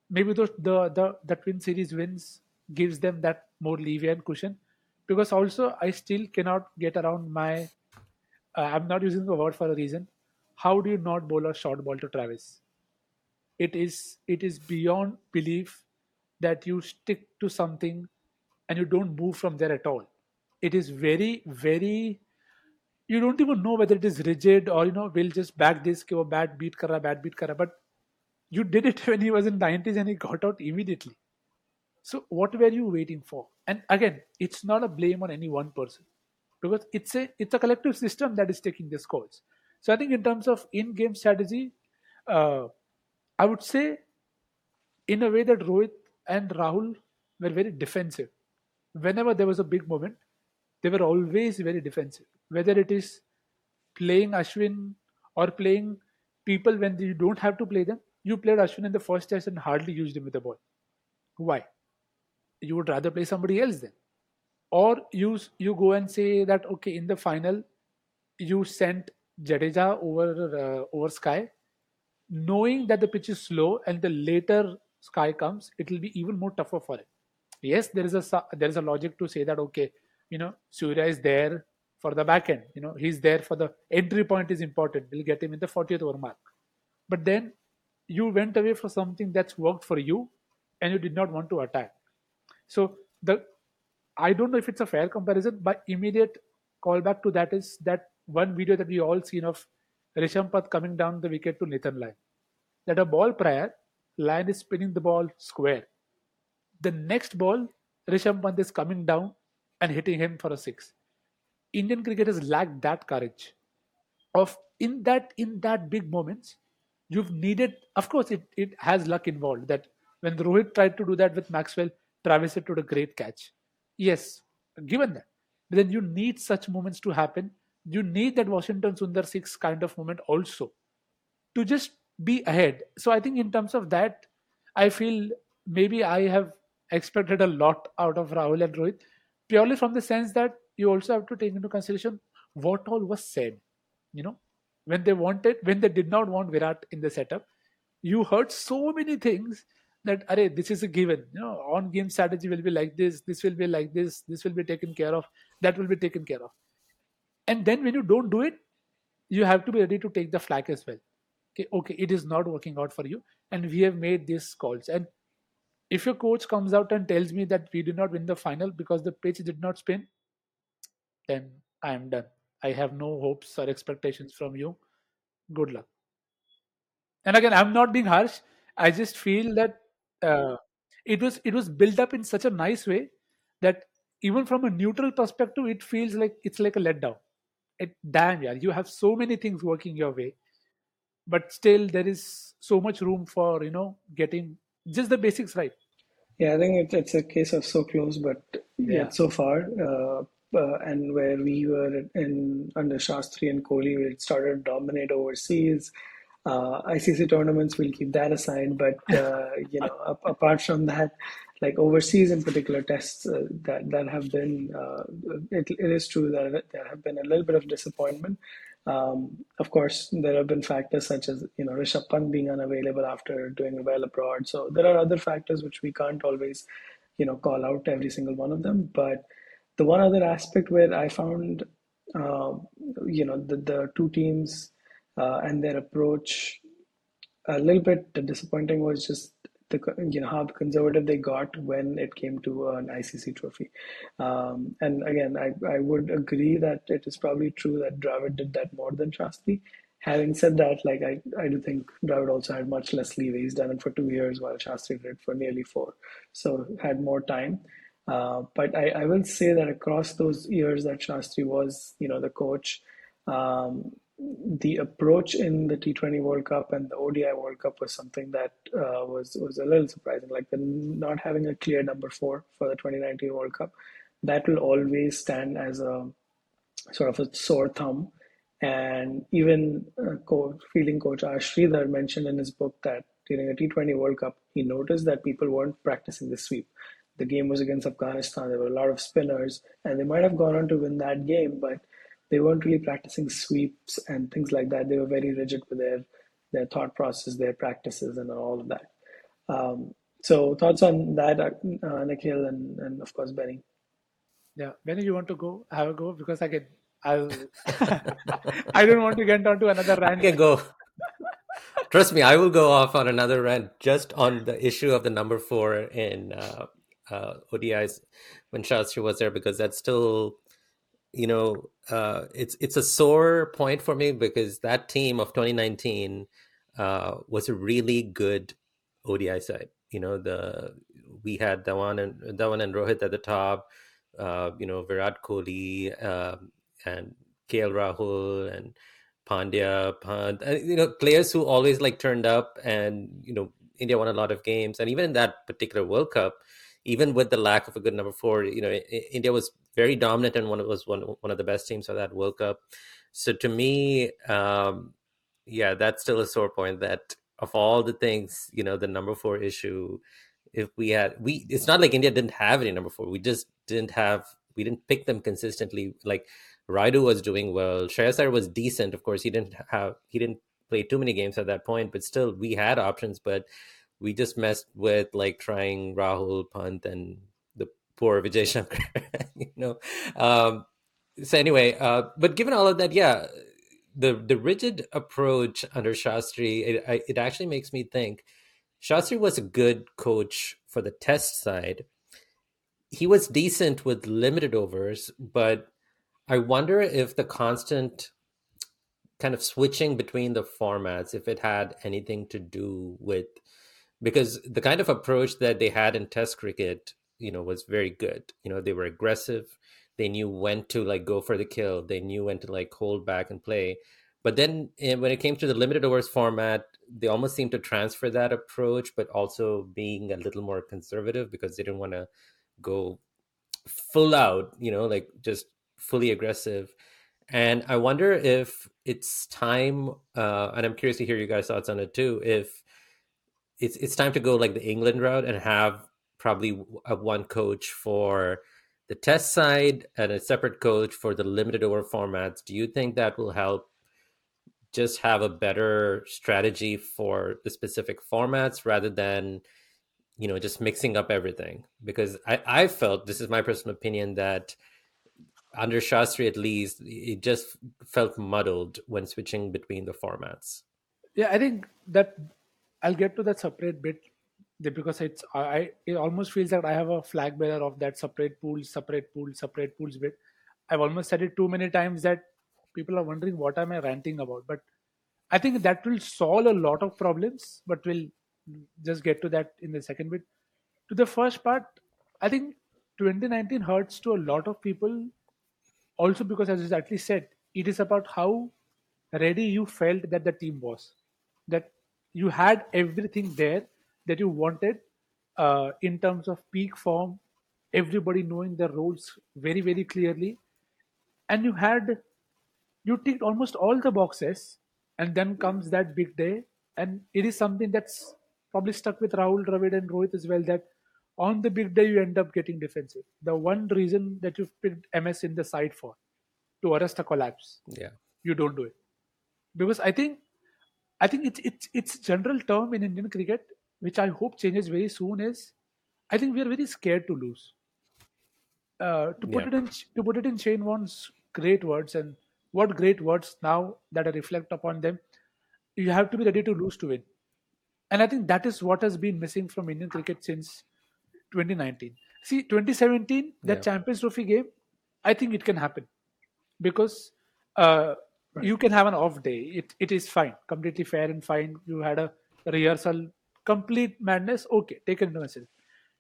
maybe the, the the the Twin Series wins gives them that more leeway and cushion because also I still cannot get around my uh, I'm not using the word for a reason. How do you not bowl a short ball to Travis? It is it is beyond belief that you stick to something and you don't move from there at all. It is very very. You don't even know whether it is rigid or you know we'll just back this कि bad beat kara bat beat kara. But you did it when he was in 90s and he got out immediately. So what were you waiting for? And again, it's not a blame on any one person because it's a it's a collective system that is taking these calls. So I think in terms of in-game strategy, uh, I would say in a way that Rohit and Rahul were very defensive. Whenever there was a big moment, they were always very defensive. Whether it is playing Ashwin or playing people when you don't have to play them, you played Ashwin in the first test and hardly used him with the ball. Why? You would rather play somebody else then or you you go and say that okay in the final you sent Jadeja over uh, over Sky, knowing that the pitch is slow and the later Sky comes, it will be even more tougher for it. Yes, there is a there is a logic to say that okay, you know Surya is there for the back end. You know he's there for the entry point is important. We'll get him in the 40th over mark. But then you went away for something that's worked for you, and you did not want to attack. So the I don't know if it's a fair comparison, but immediate callback to that is that one video that we all seen of Rishabh Pant coming down the wicket to Nathan Lyon. That a ball prior, Lyon is spinning the ball square. The next ball, Rishabh Pant is coming down and hitting him for a six. Indian cricketers lack that courage. Of in that in that big moments, you've needed. Of course, it it has luck involved. That when Rohit tried to do that with Maxwell, Travis it to a great catch Yes, given that. But then you need such moments to happen. You need that Washington Sundar 6 kind of moment also to just be ahead. So I think in terms of that, I feel maybe I have expected a lot out of Rahul and Rohit, purely from the sense that you also have to take into consideration what all was said. You know, when they wanted, when they did not want Virat in the setup, you heard so many things that array this is a given. You know on game strategy will be like this this will be like this this will be taken care of that will be taken care of. And then when you don't do it you have to be ready to take the flag as well. Okay okay it is not working out for you and we have made these calls. And if your coach comes out and tells me that we did not win the final because the pitch did not spin then i am done. I have no hopes or expectations from you. Good luck. And again i'm not being harsh. I just feel that uh, it was it was built up in such a nice way that even from a neutral perspective, it feels like it's like a letdown. It damn yeah, you have so many things working your way, but still there is so much room for you know getting just the basics right. Yeah, I think it's it's a case of so close, but Yeah, yet so far. Uh, uh, and where we were in under Shastri and Kohli, we started to dominate overseas. Uh, ICC tournaments, we'll keep that aside, but uh, you know, apart from that, like overseas in particular tests uh, that that have been, uh, it, it is true that there have been a little bit of disappointment. Um, of course, there have been factors such as you know Rishabh Pant being unavailable after doing well abroad. So there are other factors which we can't always, you know, call out every single one of them. But the one other aspect where I found, uh, you know, the the two teams uh, and their approach a little bit disappointing was just the you know how conservative they got when it came to an ICC trophy. Um, and again, I, I would agree that it is probably true that Dravid did that more than Shastri. Having said that, like I, I do think Dravid also had much less leeway. He's done it for two years while Shastri did it for nearly four, so had more time. Uh, but I, I will say that across those years that Shastri was, you know, the coach, um, the approach in the T20 World Cup and the ODI World Cup was something that uh, was was a little surprising. Like the not having a clear number four for the 2019 World Cup, that will always stand as a sort of a sore thumb. And even uh, coach, fielding coach Ash Sridhar mentioned in his book that during a T20 World Cup, he noticed that people weren't practicing the sweep. The game was against Afghanistan. There were a lot of spinners, and they might have gone on to win that game, but they weren't really practicing sweeps and things like that. They were very rigid with their their thought process, their practices, and all of that. Um, so thoughts on that, uh, uh, Nikhil, and, and of course Benny. yeah. When you want to go, have a go because I can. I'll. I don't want to get onto another I rant. can go. Trust me, I will go off on another rant just on the issue of the number four in uh, uh, ODIs when Shastri was there because that's still, you know, uh, it's it's a sore point for me because that team of 2019 uh, was a really good ODI side. You know, the we had Dhawan and Dhawan and Rohit at the top. Uh, you know, Virat Kohli um, and KL Rahul and Pandya, Pant, and, you know, players who always like turned up, and you know, India won a lot of games, and even in that particular World Cup, even with the lack of a good number four, you know, India was very dominant and one of was one one of the best teams of that World Cup. So to me, um, yeah, that's still a sore point. That of all the things, you know, the number four issue, if we had we, it's not like India didn't have any number four. We just didn't have we didn't pick them consistently. Like Rayudu was doing well. Shreyas Iyer was decent. Of course, he didn't have he didn't play too many games at that point, but still we had options. But we just messed with like trying Rahul Pant and the poor Vijay Shankar, you know. Um, so anyway, uh, but given all of that, yeah, the the rigid approach under Shastri, it, I- it actually makes me think. Shastri was a good coach for the test side. He was decent with limited overs, but I wonder if the constant kind of switching between the formats, if it had anything to do with because the kind of approach that they had in test cricket, you know, was very good. You know, they were aggressive. They knew when to like go for the kill. They knew when to like hold back and play. But then eh, when it came to the limited overs format, they almost seemed to transfer that approach, but also being a little more conservative because they didn't want to go full out, you know, like just fully aggressive. And I wonder if it's time, uh, and I'm curious to hear you guys' thoughts on it too. If it's it's time to go like the England route and have probably a one coach for the test side and a separate coach for the limited over formats. Do you think that will help just have a better strategy for the specific formats rather than you know just mixing up everything? Because I I felt this is my personal opinion that under Shastri at least it just felt muddled when switching between the formats. Yeah, I think that I'll get to that separate bit because it's I it almost feels that I have a flag bearer of that separate pools, separate pools, separate pools bit. I've almost said it too many times that people are wondering what am I ranting about. But I think that will solve a lot of problems, but we'll just get to that in the second bit. To the first part, I think 2019 hurts to a lot of people also because as actually said it is about how ready you felt that the team was that you had everything there that you wanted uh, in terms of peak form everybody knowing their roles very very clearly. And you had you ticked almost all the boxes and then comes that big day. And it is something that's probably stuck with Rahul Dravid and Rohit as well that on the big day you end up getting defensive. The one reason that you've picked MS in the side for to arrest a collapse. Yeah. you don't do it. Because I think I think it's it's it's general term in Indian cricket which I hope changes very soon is I think we are very scared to lose. Uh, to put Yeah. it in to put it in Shane Warne's great words and what great words now that I reflect upon them, you have to be ready to lose to win. And I think that is what has been missing from Indian cricket since 2019. See, 2017, that Yeah. Champions Trophy game, I think it can happen because uh, you can have an off day. It it is fine, completely fair and fine. You had a rehearsal, complete madness. Okay, taken into consideration.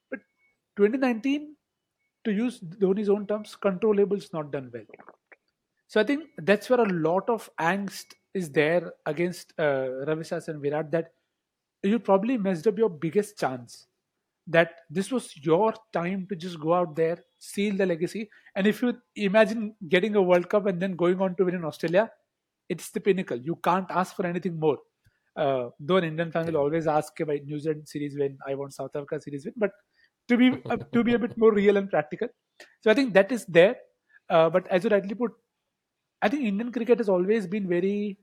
But 2019, to use Dhoni's own terms, controllables not done well. So I think that's where a lot of angst is there against uh, Ravi Shastri and Virat that you probably messed up your biggest chance. That this was your time to just go out there, seal the legacy. And if you imagine getting a World Cup and then going on to win in Australia, it's the pinnacle. You can't ask for anything more. Uh, though an Indian fan will always ask about New Zealand series win, I want South Africa series win, but to be uh, to be a bit more real and practical. So I think that is there. Uh, but as you rightly put, I think Indian cricket has always been very.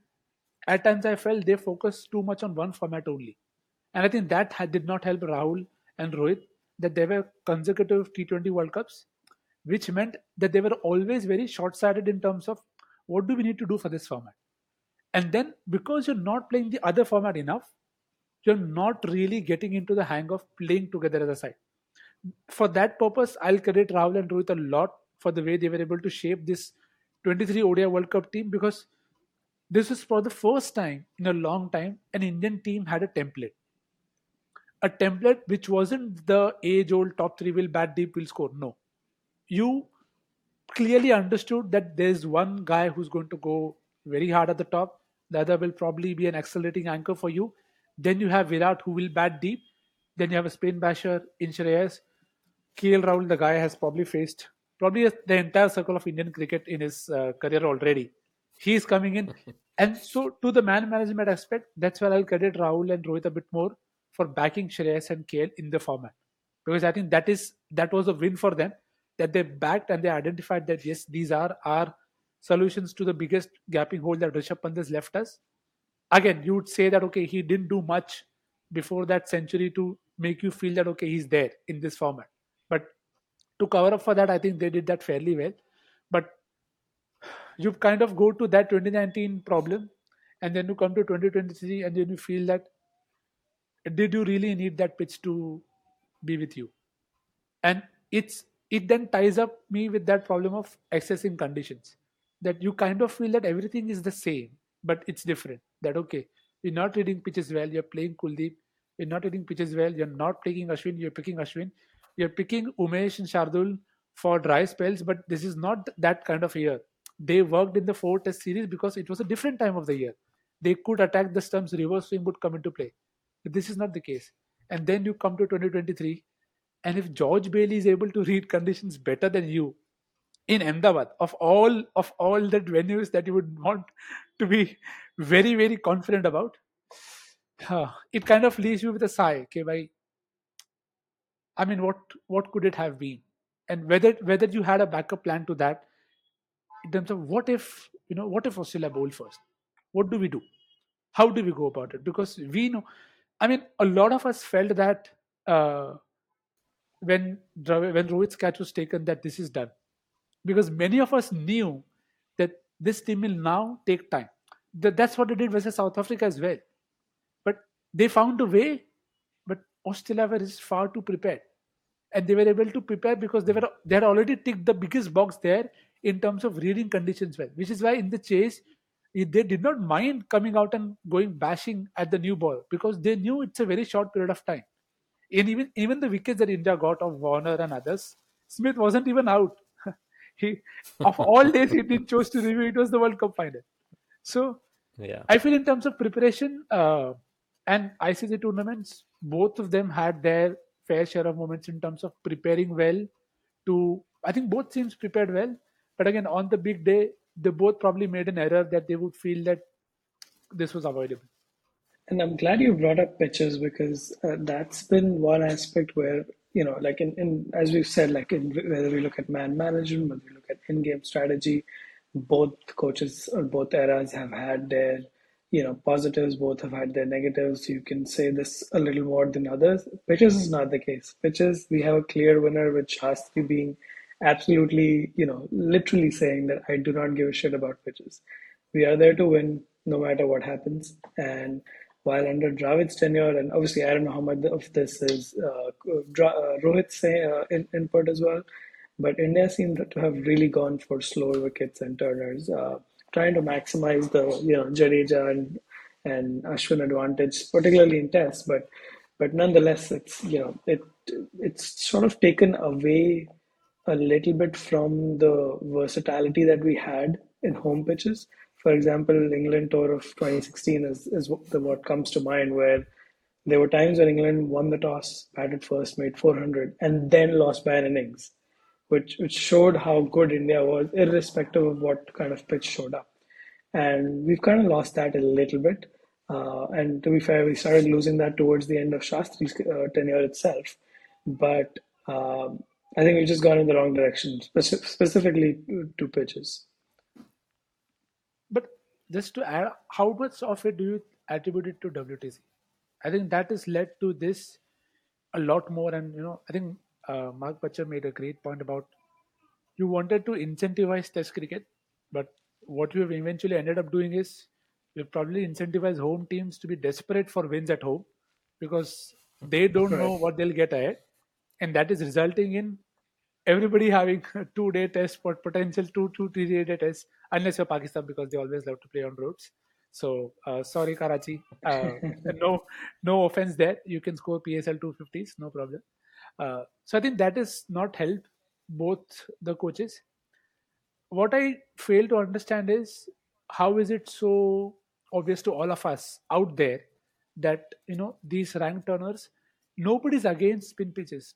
At times, I felt they focused too much on one format only, and I think that had, did not help Rahul and Rohit. That they were consecutive T20 World Cups, which meant that they were always very short-sighted in terms of what do we need to do for this format. And then because you're not playing the other format enough, you're not really getting into the hang of playing together as a side for that purpose, I'll credit Rahul and Rohit a lot for the way they were able to shape this 23 ODI World Cup team because this was for the first time in a long time an Indian team had a template. A template which wasn't the age old top three will bat deep, will score. No. You clearly understood that there's one guy who's going to go very hard at the top, the other will probably be an accelerating anchor for you. Then you have Virat who will bat deep. Then you have a spin basher in Shreyas. KL Rahul, the guy has probably faced probably the entire circle of Indian cricket in his uh, career already. He is coming in, and so to the man management aspect, that's where I'll credit Rahul and Rohit a bit more for backing Shreyas and KL in the format because I think that is that was a win for them that they backed and they identified that yes, these are our solutions to the biggest gapping hole that Rishabh Pant has left us. Again, you would say that okay, he didn't do much before that century to make you feel that okay, he's there in this format. But to cover up for that, I think they did that fairly well. But you kind of go to that 2019 problem, and then you come to 2023, and then you feel that did you really need that pitch to be with you? And it's it then ties up me with that problem of accessing conditions that you kind of feel that everything is the same, but it's different. That okay, you're not reading pitches well, you're playing Kuldeep, you're not reading pitches well, you're not picking Ashwin, you're picking Ashwin, you're picking Umesh and Shardul for dry spells, but this is not that kind of year. They worked in the four test series because it was a different time of the year. They could attack the stumps, reverse swing would come into play. But this is not the case. And then you come to 2023, and if George Bailey is able to read conditions better than you in Ahmedabad, of all of all the venues that you would want to be very very confident about, it kind of leaves you with a sigh. Okay, bhai, I mean, what what could it have been, and whether whether you had a backup plan to that, in terms of what if you know what if Australia bowl first, what do we do, how do we go about it? Because we know, I mean, a lot of us felt that uh, when when Rohit's catch was taken, that this is done, because many of us knew that this team will now take time. That, that's what they did versus South Africa as well, but they found a way. But Australia were far too prepared and they were able to prepare because they were they had already ticked the biggest box there in terms of reading conditions well which is why in the chase they did not mind coming out and going bashing at the new ball because they knew it's a very short period of time. And even even the wickets that India got of Warner and others, Smith wasn't even out. he of all days he did chose to review. It was the World Cup final. So yeah, I feel in terms of preparation uh, and ICC tournaments, both of them had their fair share of moments in terms of preparing well. To I think both teams prepared well, but again on the big day, they both probably made an error that they would feel that this was avoidable. And I'm glad you brought up pitches because uh, that's been one aspect where you know, like in, in as we've said, like in, whether we look at man management, whether we look at in-game strategy, both coaches or both eras have had their you know positives. Both have had their negatives. You can say this a little more than others. Pitches is not the case. Pitches, we have a clear winner which with Shastri being absolutely, you know, literally saying that I do not give a shit about pitches. We are there to win no matter what happens. And while under Dravid's tenure, and obviously I don't know how much of this is uh, uh, Rohit's uh, in, input as well, but India seemed to have really gone for slow wickets and turners, uh, trying to maximize the you know Jadeja and and Ashwin advantage, particularly in Tests. But but nonetheless, it's you know it it's sort of taken away a little bit from the versatility that we had in home pitches. For example, England tour of 2016 is, is the, what comes to mind, where there were times when England won the toss, batted first, made 400, and then lost by an innings, which which showed how good India was, irrespective of what kind of pitch showed up. And we've kind of lost that a little bit. Uh, and to be fair, we started losing that towards the end of Shastri's uh, tenure itself. But um, I think we've just gone in the wrong direction, specifically to pitches. But just to add, how much of it do you attribute it to WTC? I think that has led to this a lot more. And you know, I think uh, Mark Butcher made a great point about you wanted to incentivize Test cricket, but what you have eventually ended up doing is you probably incentivize home teams to be desperate for wins at home because they don't know what they'll get ahead and that is resulting in everybody having a two day test for potential two two three day test unless you're pakistan because they always love to play on roads. So uh, sorry karachi. Uh, no no offense there. You can score psl 250s no problem. Uh, so i think that is not helped both the coaches. What i fail to understand is how is it so obvious to all of us out there that you know these rank turners nobody's against spin pitches.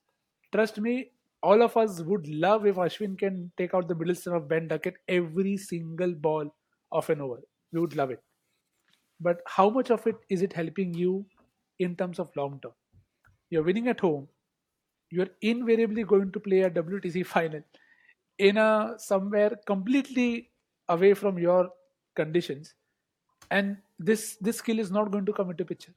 Trust me, all of us would love if Ashwin can take out the middle stump of Ben Duckett every single ball of an over. We would love it. But how much of it is it helping you in terms of long term? You're winning at home. You're invariably going to play a WTC final in a somewhere completely away from your conditions, and this this skill is not going to come into picture.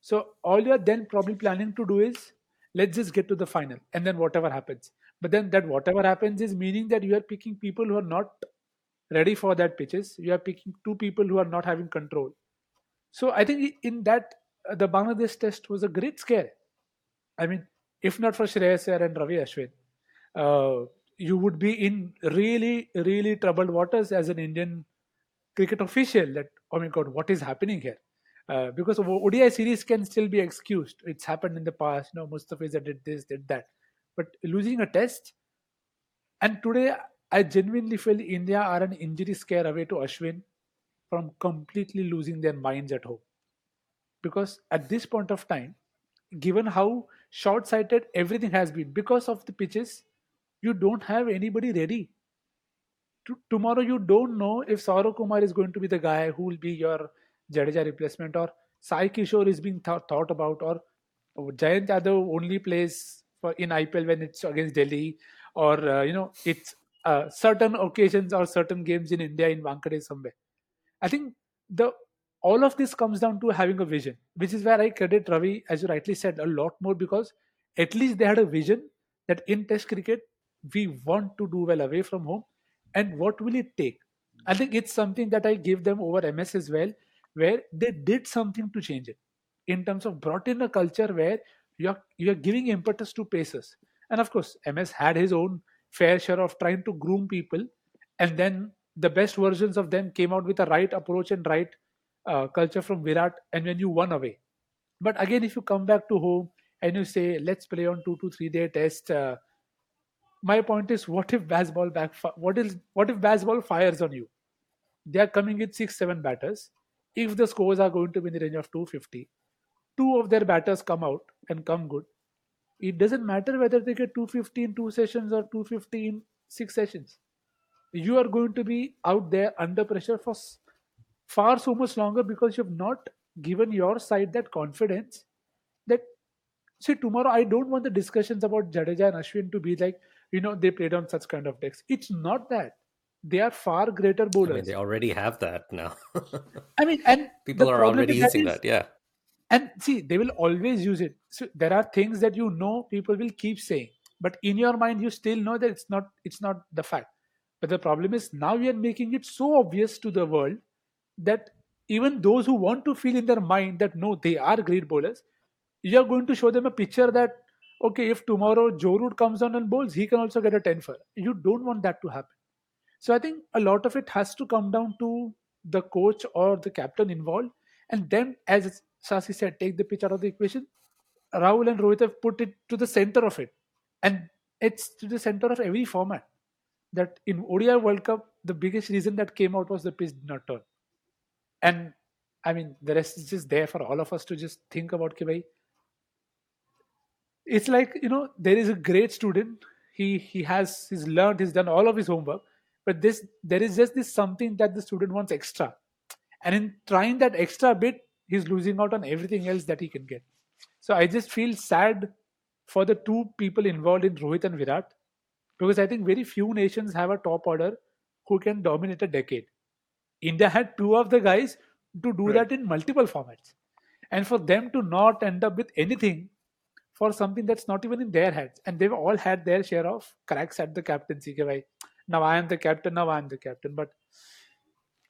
So all you're then probably planning to do is let's just get to the final and then whatever happens but then that whatever happens is meaning that you are picking people who are not ready for that pitches you are picking two people who are not having control so i think in that uh, the bangladesh test was a great scare i mean if not for Shreyas Iyer and Ravi Ashwin, uh, you would be in really, really troubled waters as an Indian cricket official. That oh my god, what is happening here? Uh, because ODI series can still be excused. It's happened in the past. You know, Mustafizur did this, did that. But losing a test, and today I genuinely feel India are an injury scare away to Ashwin from completely losing their minds at home. Because at this point of time, given how short sighted everything has been, because of the pitches, you don't have anybody ready. tomorrow, you don't know if Saurav Kumar is going to be the guy who will be your Jadeja replacement or Sai Kishore is being th- thought about or Jayant Yadav only plays for in IPL when it's against Delhi or uh, you know it's uh, certain occasions or certain games in India in Wankhede somewhere. I think the all of this comes down to having a vision, which is where I credit Ravi, as you rightly said, a lot more because at least they had a vision that in Test cricket we want to do well away from home, and what will it take? I think it's something that I give them over MS as well where they did something to change it in terms of brought in a culture where you're you're giving impetus to paces and of course ms had his own fair share of trying to groom people and then the best versions of them came out with the right approach and right uh, culture from Virat, and when you won away. But again, if you come back to home and you say, let's play on two to three day test, uh, my point is, what if Bazball back? What is what if Bazball fires on you? They are coming with six, seven batters. If the scores are going to be in the range of 250, two of their batters come out and come good. It doesn't matter whether they get 250 in two sessions or 250 in six sessions. You are going to be out there under pressure for far so much longer because you have not given your side that confidence that see tomorrow I don't want the discussions about Jadeja and Ashwin to be like you know they played on such kind of decks. It's not that they are far greater bowlers. I mean, they already have that now. I mean, and people are already using that, is, that, yeah. And see, they will always use it. So there are things that you know people will keep saying, but in your mind you still know that it's not it's not the fact. But the problem is now we are making it so obvious to the world that even those who want to feel in their mind that no, they are great bowlers, you are going to show them a picture that okay, if tomorrow Joe Root comes on and bowls, he can also get a 10 for. You don't want that to happen. So I think a lot of it has to come down to the coach or the captain involved. And then, as Sasi said, take the pitch out of the equation. Rahul and Rohit have put it to the center of it. And it's to the center of every format. That in ODI World Cup, the biggest reason that came out was the pitch did not turn. And I mean, the rest is just there for all of us to just think about. Ki it's like you know, there is a great student. He he has he's learned, he's done all of his homework, but this there is just this something that the student wants extra, and in trying that extra bit, he's losing out on everything else that he can get. So I just feel sad for the two people involved in Rohit and Virat because I think very few nations have a top order who can dominate a decade. India had two of the guys to do right. that in multiple formats. And for them to not end up with anything for something that's not even in their heads. And they've all had their share of cracks at the captaincy. Now I am the captain, now I am the captain. But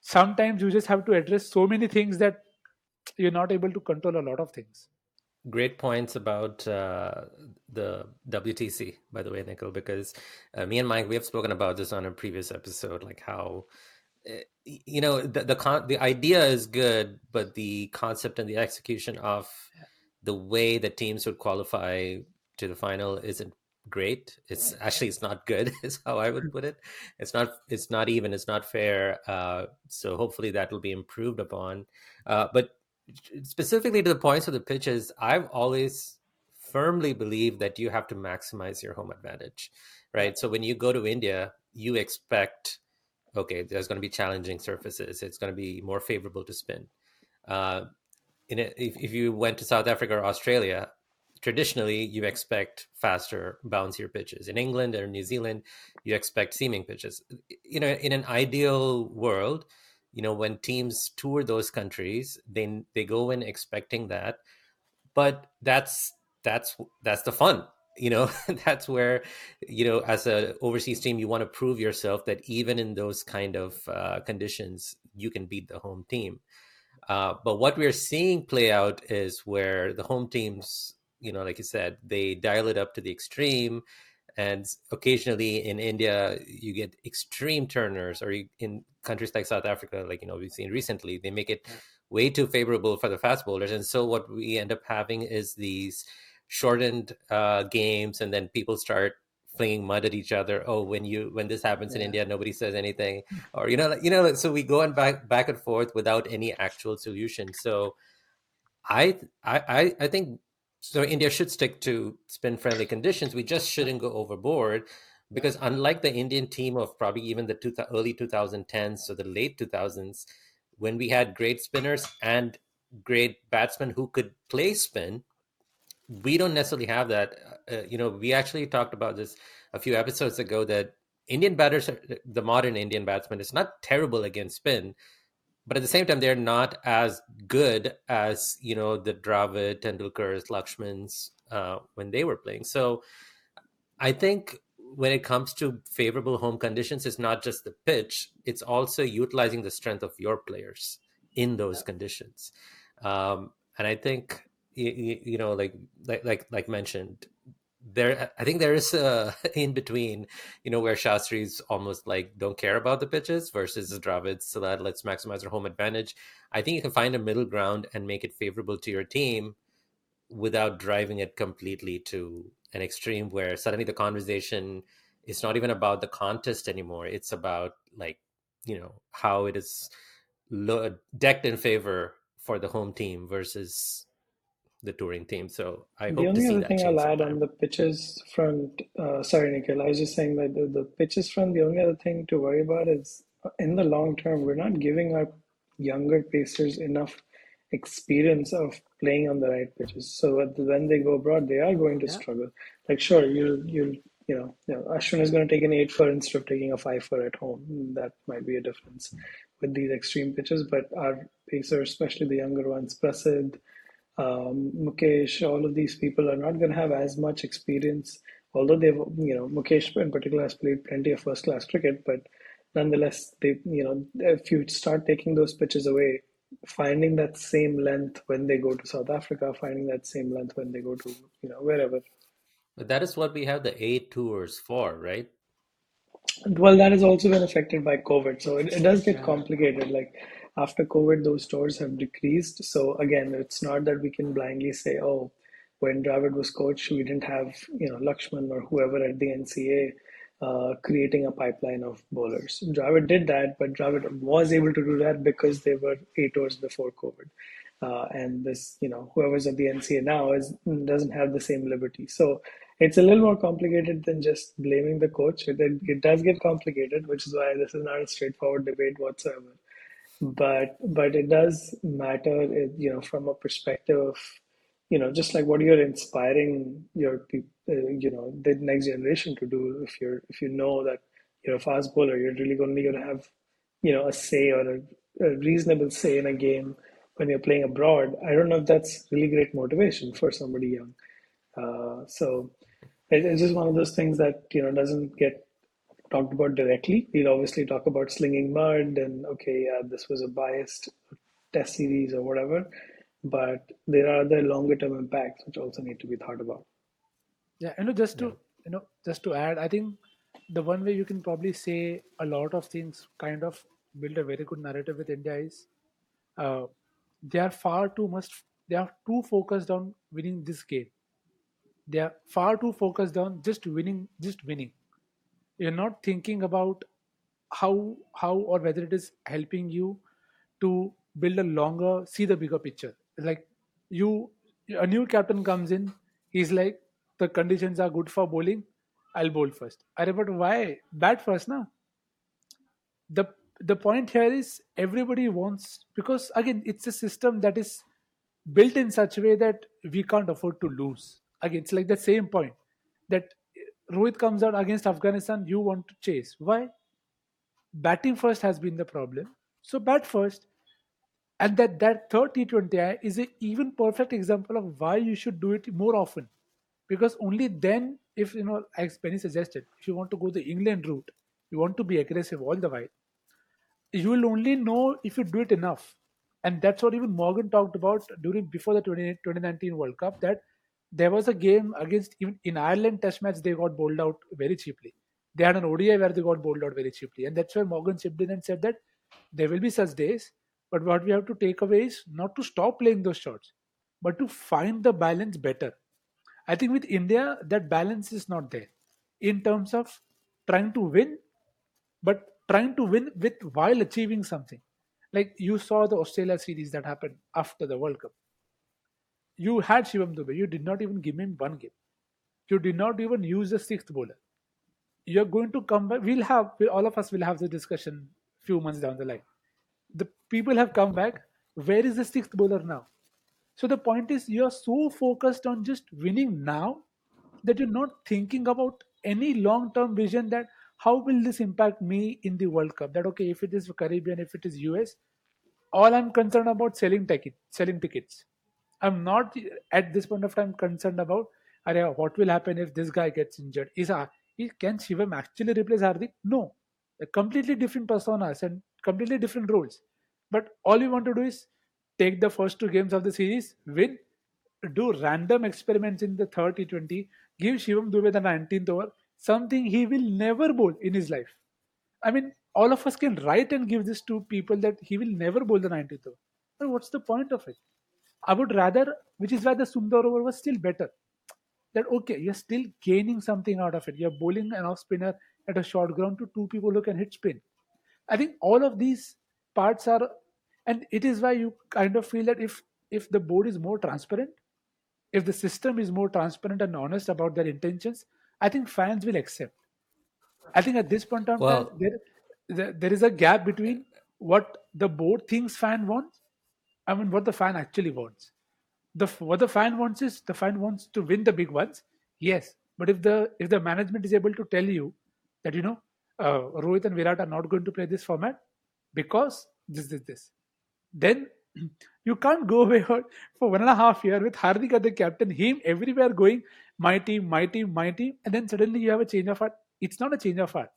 sometimes you just have to address so many things that you're not able to control a lot of things. Great points about uh, the WTC, by the way, Nikhil, because uh, me and Mike, we have spoken about this on a previous episode, like how Eh, you know the the con- the idea is good but the concept and the execution of the way the teams would qualify to the final isn't great. It's actually it's not good is how i would put it. It's not it's not even it's not fair uh, so hopefully that will be improved upon. Uh, but specifically to the points of the pitches i've always firmly believed that you have to maximize your home advantage right? So when you go to india you expect okay, there's going to be challenging surfaces. It's going to be more favorable to spin. Uh, in a, if, if you went to South Africa or Australia, traditionally you expect faster, bouncier pitches. In England or New Zealand, you expect seaming pitches. You know, in an ideal world, you know, when teams tour those countries, they they go in expecting that, but that's that's that's the fun you know that's where you know as a overseas team you want to prove yourself that even in those kind of uh, conditions you can beat the home team uh, but what we're seeing play out is where the home teams you know like you said they dial it up to the extreme and occasionally in india you get extreme turners or in countries like south africa like you know we've seen recently they make it way too favorable for the fast bowlers and so what we end up having is these shortened uh, games, and then people start flinging mud at each other. Oh, when you when this happens yeah. in India, nobody says anything, or you know, like, you know. So we go and back back and forth without any actual solution. So I I I think so. India should stick to spin friendly conditions. We just shouldn't go overboard. Because unlike the Indian team of probably even the two, early 2010s or the late 2000s, when we had great spinners and great batsmen who could play spin, we don't necessarily have that. Uh, uh, you know, we actually talked about this a few episodes ago that Indian batters, the modern Indian batsman, is not terrible against spin, but at the same time, they're not as good as you know the Dravid, Tendulkars, Lakshmans uh, when they were playing. So, I think when it comes to favorable home conditions, it's not just the pitch; it's also utilizing the strength of your players in those conditions. Um, and I think you, you know like like like like mentioned there I think there is a in between, you know, where Shastri's almost like don't care about the pitches versus Dravid so that let's maximize our home advantage. I think you can find a middle ground and make it favorable to your team without driving it completely to an extreme where suddenly the conversation is not even about the contest anymore. It's about like, you know, how it is lo- decked in favor for the home team versus the touring team. So I The hope to only see other thing I'll add sometime. on the pitches front, uh, sorry, Nikhil, I was just saying that the, the pitches front, the only other thing to worry about is uh, in the long term, we're not giving our younger pacers enough experience of playing on the right pitches. So when they go abroad, they are going to Yeah. struggle. Like, sure, you'll, you'll, you know, you know, Ashwin is going to take an eight for instead of taking a five for at home. That might be a difference with these extreme pitches, but our pacers, especially the younger ones, Prasidh, um, Mukesh, all of these people are not going to have as much experience. Although they've, you know, Mukesh in particular has played plenty of first class cricket, but nonetheless, they, you know, if you start taking those pitches away, finding that same length when they go to South Africa, finding that same length when they go to, you know, wherever. But that is what we have the A tours for, right? Well, that has also been affected by COVID. So it, it does get complicated. Like after COVID, those stores have decreased. So again, it's not that we can blindly say, oh, when Dravid was coach, we didn't have, you know, Lakshman or whoever at the NCA uh, creating a pipeline of bowlers. Dravid did that, but Dravid was able to do that because they were A tours before COVID. Uh, and this, you know, whoever's at the NCA now is doesn't have the same liberty. So it's a little more complicated than just blaming the coach. It, it, it does get complicated, which is why this is not a straightforward debate whatsoever. But but it does matter, you know, from a perspective of, you know, just like what you're inspiring your uh, you know, the next generation to do. If you're if you know that you're a fast bowler, you're really only going to have, you know, a say or a, a reasonable say in a game when you're playing abroad. I don't know if that's really great motivation for somebody young. Uh, so it, it's just one of those things that you know doesn't get talked about directly. We'll obviously talk about slinging mud and okay, yeah, this was a biased test series or whatever, but there are other longer term impacts which also need to be thought about. Yeah, you know, just Yeah. to you know, just to add, I think the one way you can probably say a lot of things kind of build a very good narrative with India is uh, they are far too much they are too focused on winning this game. They are far too focused on just winning, just winning. You're not thinking about how how or whether it is helping you to build a longer see the bigger picture. Like you a new captain comes in he's like the conditions are good for bowling i'll bowl first. I but why? Bat first now the the point here is everybody wants because again it's a system that is built in such a way that we can't afford to lose. Again it's like the same point that rohit comes out against afghanistan you want to chase. Why? Batting first has been the problem. So bat first. And that that third T20I is an even perfect example of why you should do it more often. Because only then if you know as Benny suggested if you want to go the England route you want to be aggressive all the while you will only know if you do it enough. And that's what even Morgan talked about during before the 20, 2019 World Cup that there was a game against even in Ireland test match they got bowled out very cheaply they had an ODI where they got bowled out very cheaply and that's why Morgan chipped in and said that there will be such days but what we have to take away is not to stop playing those shots, but to find the balance better. I think with India, that balance is not there in terms of trying to win, but trying to win with while achieving something. Like you saw the Australia series that happened after the World Cup. You had Shivam Dube, you did not even give him one game. You did not even use the sixth bowler. You're going to come back. We'll have all of us will have the discussion few months down the line the people have come back. Where is the sixth bowler now? So the point is, you're so focused on just winning now that you're not thinking about any long-term vision that how will this impact me in the World Cup? That okay, if it is Caribbean, if it is US, all I'm concerned about selling ticket, selling tickets. I'm not at this point of time concerned about "Arey, what will happen if this guy gets injured. Is ah, is- can Shivam actually replace Hardik? No, They're completely different personas and completely different roles. But all we want to do is take the first two games of the series, win, do random experiments in the third T20, give Shivam Dube the 19th over, something he will never bowl in his life. I mean, all of us can write and give this to people that he will never bowl the 19th over. But what's the point of it? I would rather, which is why the Sundar over was still better. That okay, you're still gaining something out of it. You're bowling an off spinner at a short ground to two people who can hit spin. I think all of these parts are, and it is why you kind of feel that if if the board is more transparent, if the system is more transparent and honest about their intentions, I think fans will accept. I think at this point of Well, time, there, there, there is a gap between what the board thinks fan wants, I mean, what the fan actually wants. The what the fan wants is the fan wants to win the big ones, yes. But if the if the management is able to tell you that you know uh, Rohit and Virat are not going to play this format because this this this, then you can't go away for one and a half year with Hardik as the captain, him everywhere going my team, my team, my team, and then suddenly you have a change of heart. It's not a change of heart,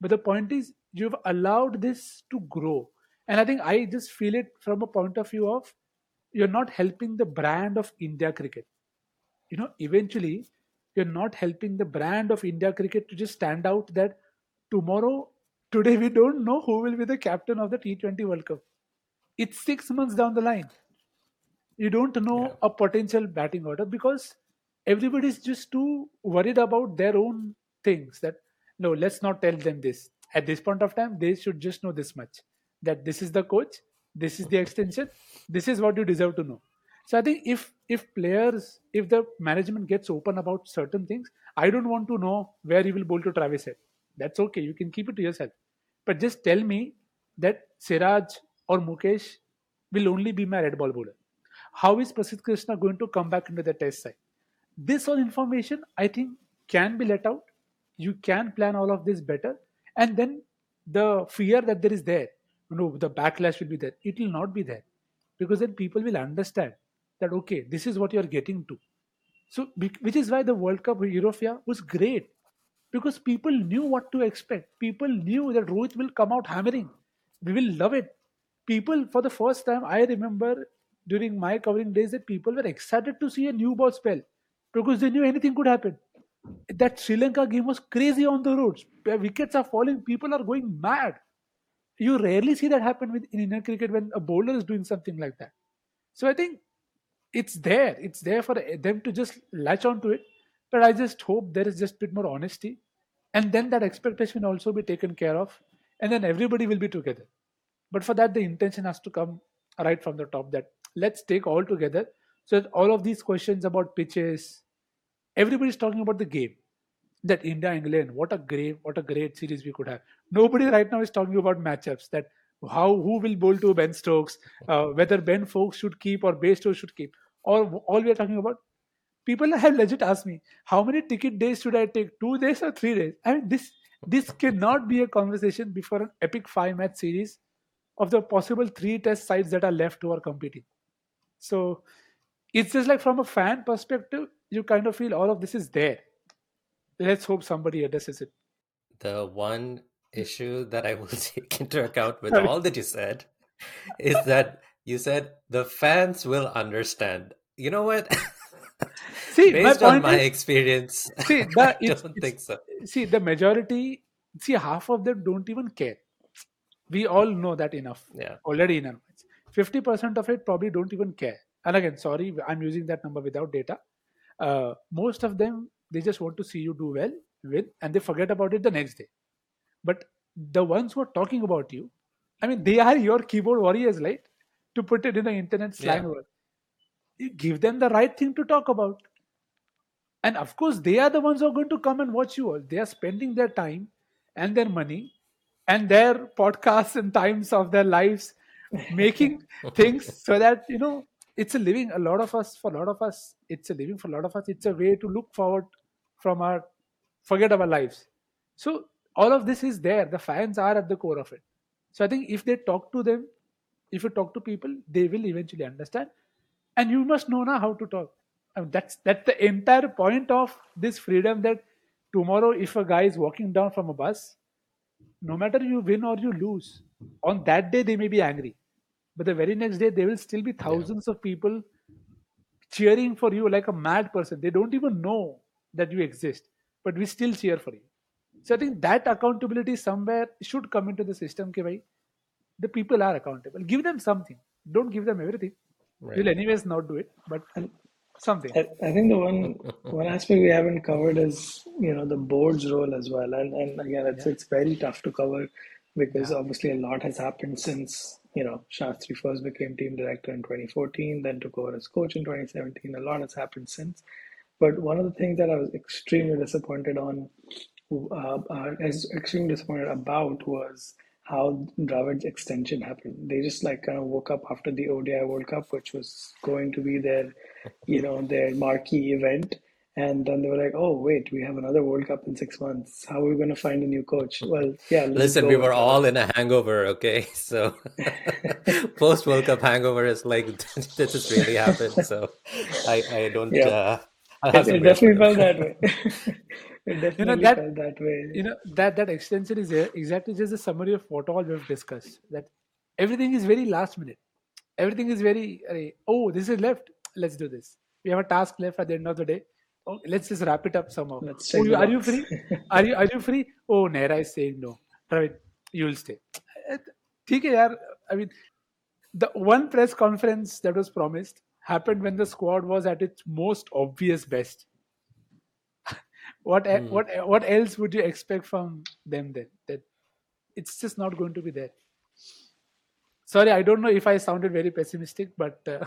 but the point is you've allowed this to grow, and I think I just feel it from a point of view of you're not helping the brand of India cricket. You know, eventually you're not helping the brand of India cricket to just stand out that tomorrow, today we don't know who will be the captain of the T20 World Cup. It's six months down the line. You don't yeah. know a potential batting order because everybody's just too worried about their own things that no, let's not tell them this. At this point of time, they should just know this much that this is the coach, this is the extension, this is what you deserve to know. So I think if if players, if the management gets open about certain things, I don't want to know where you will bowl to Travis Head. That's okay. You can keep it to yourself. But just tell me that Siraj or Mukesh will only be my red ball bowler. How is Prasidh Krishna going to come back into the test side? This all information, I think, can be let out. You can plan all of this better. And then the fear that there is there, you know, the backlash will be there. It will not be there. Because then people will understand that, okay, this is what you're getting to. So, which is why the World Cup Eurofia was great because people knew what to expect. People knew that Rohit will come out hammering. We will love it. People, for the first time, I remember during my covering days that people were excited to see a new ball spell because they knew anything could happen. That Sri Lanka game was crazy on the roads. Wickets are falling, people are going mad. You rarely see that happen with, in Indian cricket when a bowler is doing something like that. So I think it's there. It's there for them to just latch onto it. But I just hope there is just a bit more honesty. And then that expectation will also be taken care of. And then everybody will be together. But for that, the intention has to come right from the top that let's take all together. So that all of these questions about pitches, everybody's talking about the game. That India England, what a great, what a great series we could have. Nobody right now is talking about matchups. That how who will bowl to Ben Stokes, uh, whether Ben Foakes should keep or Bairstow should keep. Or all we are talking about people have legit asked me how many ticket days should i take two days or three days i mean this this cannot be a conversation before an epic five match series of the possible three test sides that are left who are competing so it's just like from a fan perspective you kind of feel all of this is there let's hope somebody addresses it The one issue that I will take into account with all that you said is that you said the fans will understand. You know what? see my Based on my is experience, see I the it's, don't think so. see the majority see half of them don't even care we all know that enough Yeah. already in our minds 50% of it probably don't even care and again sorry i'm using that number without data uh, most of them they just want to see you do well with and they forget about it the next day but the ones who are talking about you i mean they are your keyboard warriors right to put it in the internet slang Yeah. word you give them the right thing to talk about and of course, they are the ones who are going to come and watch you all. They are spending their time and their money and their podcasts and times of their lives making things so that, you know, it's a living. A lot of us, for a lot of us, it's a living. For a lot of us, it's a way to look forward from our, forget our lives. So all of this is there. The fans are at the core of it. So I think if they talk to them, if you talk to people, they will eventually understand. And you must know now how to talk. I mean, that's that's the entire point of this freedom. That tomorrow, if a guy is walking down from a bus, no matter you win or you lose, on that day they may be angry, but the very next day there will still be thousands of people cheering for you like a mad person. They don't even know that you exist, but we still cheer for you. So I think that accountability somewhere should come into the system. Ke bhai, the people are accountable. Give them something. Don't give them everything. Right. You'll anyways not do it, but something. I, I think the one one aspect we haven't covered is you know the board's role as well, and and again it's it's very tough to cover because obviously a lot has happened since you know Shastri first became team director in 2014, then took over as coach in 2017. A lot has happened since, but one of the things that I was extremely disappointed on, uh, uh, as extremely disappointed about was how Dravid's extension happened. They just like kind of woke up after the ODI World Cup, which was going to be their, you know, their marquee event. And then they were like, "Oh wait, we have another World Cup in six months. How are we going to find a new coach?" Well, yeah. Listen, we were that. all in a hangover, okay? So post World Cup hangover is like this has really happened. So I I don't Yeah. uh yes, it definitely felt that way. it definitely you know, that, felt that way. You know that that extension is exactly just a summary of what all we've discussed. That everything is very last minute. Everything is very oh this is left. Let's do this. We have a task left at the end of the day. Oh, let's just wrap it up somehow. Oh, you, are you free? Are you are you free? Oh, Nehra is saying no. Dravid, you'll stay. Eh, eh, ठीक है I mean, the one press conference that was promised happened when the squad was at its most obvious best what Hmm. what what else would you expect from them then that it's just not going to be there sorry i don't know if i sounded very pessimistic but uh,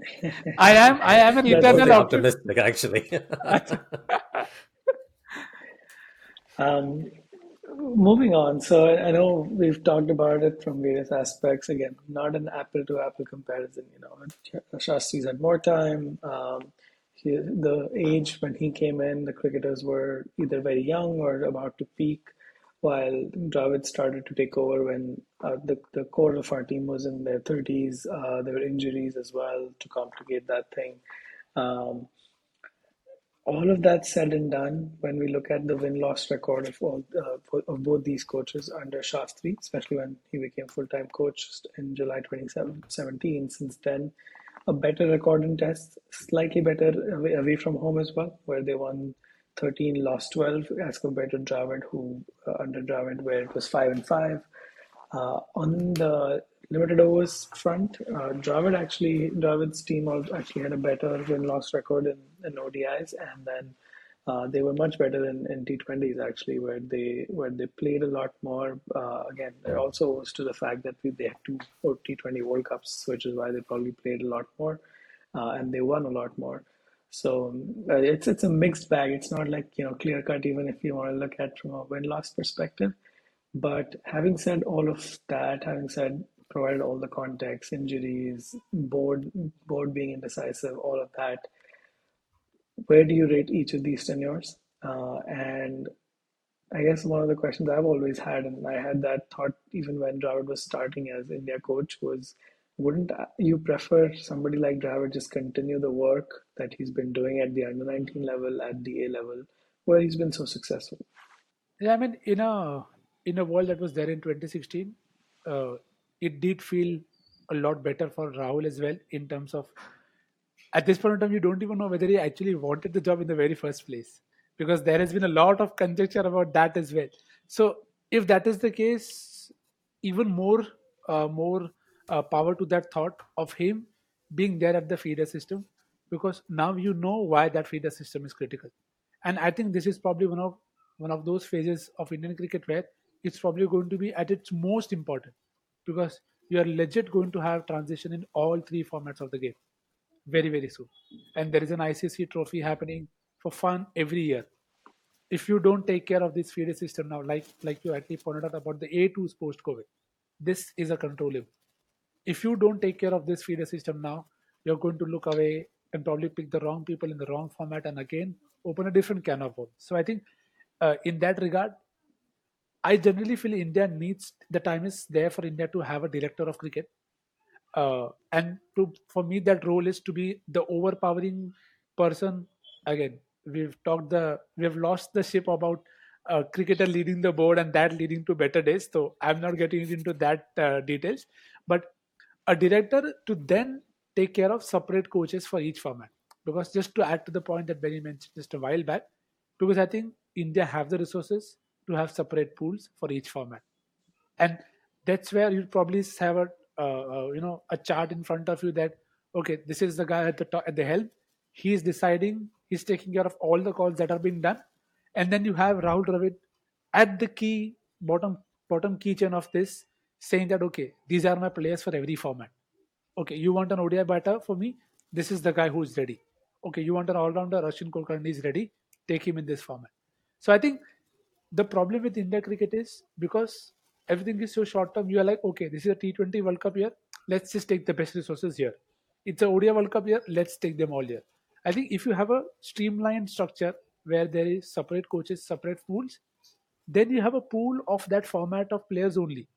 i am i am an That's eternal Totally optimistic, actually. Um, moving on, so I know we've talked about it from various aspects. Again, not an apple to apple comparison. You know, Shastri's had more time. Um, he, the age when he came in, the cricketers were either very young or about to peak, while Dravid started to take over when uh, the, the core of our team was in their 30s. Uh, there were injuries as well to complicate that thing. Um, all of that said and done, when we look at the win loss record of all uh, of both these coaches under Shastri, especially when he became full time coach in July 2017, since then, a better record in tests, slightly better away, from home as well, where they won 13, lost 12, as compared to Dravid, who uh, under Dravid, where it was 5 and 5. Uh, on the limited overs front, uh, Dravid actually Dravid's team al- actually had a better win loss record in, in ODIs, and then uh, they were much better in, in T20s actually, where they where they played a lot more. Uh, again, it also owes to the fact that we, they had two T20 World Cups, which is why they probably played a lot more, uh, and they won a lot more. So uh, it's it's a mixed bag. It's not like you know clear cut, even if you want to look at from a win loss perspective. But having said all of that, having said provided all the context, injuries, board board being indecisive, all of that, where do you rate each of these tenures? Uh, and I guess one of the questions I've always had, and I had that thought even when Dravid was starting as India coach, was wouldn't you prefer somebody like Dravid just continue the work that he's been doing at the under 19 level, at the A level, where he's been so successful? yeah i mean in a in a world that was there in 2016 uh, it did feel a lot better for rahul as well in terms of at this point in time you don't even know whether he actually wanted the job in the very first place because there has been a lot of conjecture about that as well. So if that is the case even more uh, more uh, power to that thought of him being there at the feeder system because now you know why that feeder system is critical. And i think this is probably one of one of those phases of indian cricket where it's probably going to be at its most important because you are legit going to have transition in all three formats of the game very very soon. And there is an icc trophy happening for fun every year. If you don't take care of this feeder system now like like you actually pointed out about the A tours post covid this is a controllable if you don't take care of this feeder system now you're going to look away and probably pick the wrong people in the wrong format and again open a different can of worms. So i think uh, in that regard i generally feel india needs the time is there for india to have a director of cricket. Uh, and to for me that role is to be the overpowering person. Again we've talked the we've lost the ship about uh, cricketer leading the board and that leading to better days. So i'm not getting into that uh, details. But a director to then take care of separate coaches for each format. Because just to add to the point that Benny mentioned just a while back, because I think India have the resources to have separate pools for each format, and that's where you probably have a uh, uh, you know a chart in front of you that okay, this is the guy at the top, at the helm. he is deciding, he's taking care of all the calls that are being done, and then you have Rahul Dravid at the key bottom bottom keychain of this saying that okay, these are my players for every format. Okay, you want an ODI batter for me? This is the guy who's ready. Okay, you want an all-rounder? Arshin Kulkarni is ready. Take him in this format. So I think the problem with India cricket is because everything is so short term. You are like, okay, this is a T20 World Cup year. Let's just take the best resources here. It's a ODI World Cup year. Let's take them all here. I think if you have a streamlined structure where there is separate coaches, separate pools, then you have a pool of that format of players only.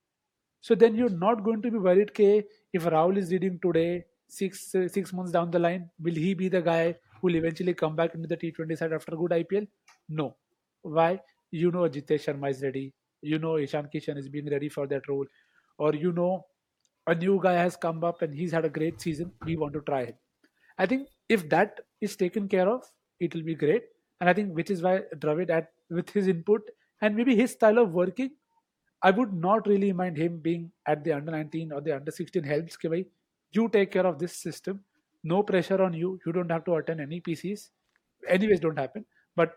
So then you're not going to be worried, okay, if Rahul is leading today, six uh, six months down the line, will he be the guy who will eventually come back into the T20 side after a good IPL? No. Why? You know Jitesh Sharma is ready. You know Ishan Kishan is being ready for that role. Or you know a new guy has come up and he's had a great season. We want to try him. I think if that is taken care of, it will be great. And I think which is why Dravid at with his input and maybe his style of working, I would not really mind him being at the under 19 or the under 16 helps. Ke you take care of this system. No pressure on you. You don't have to attend any PCs. Anyways, don't happen. But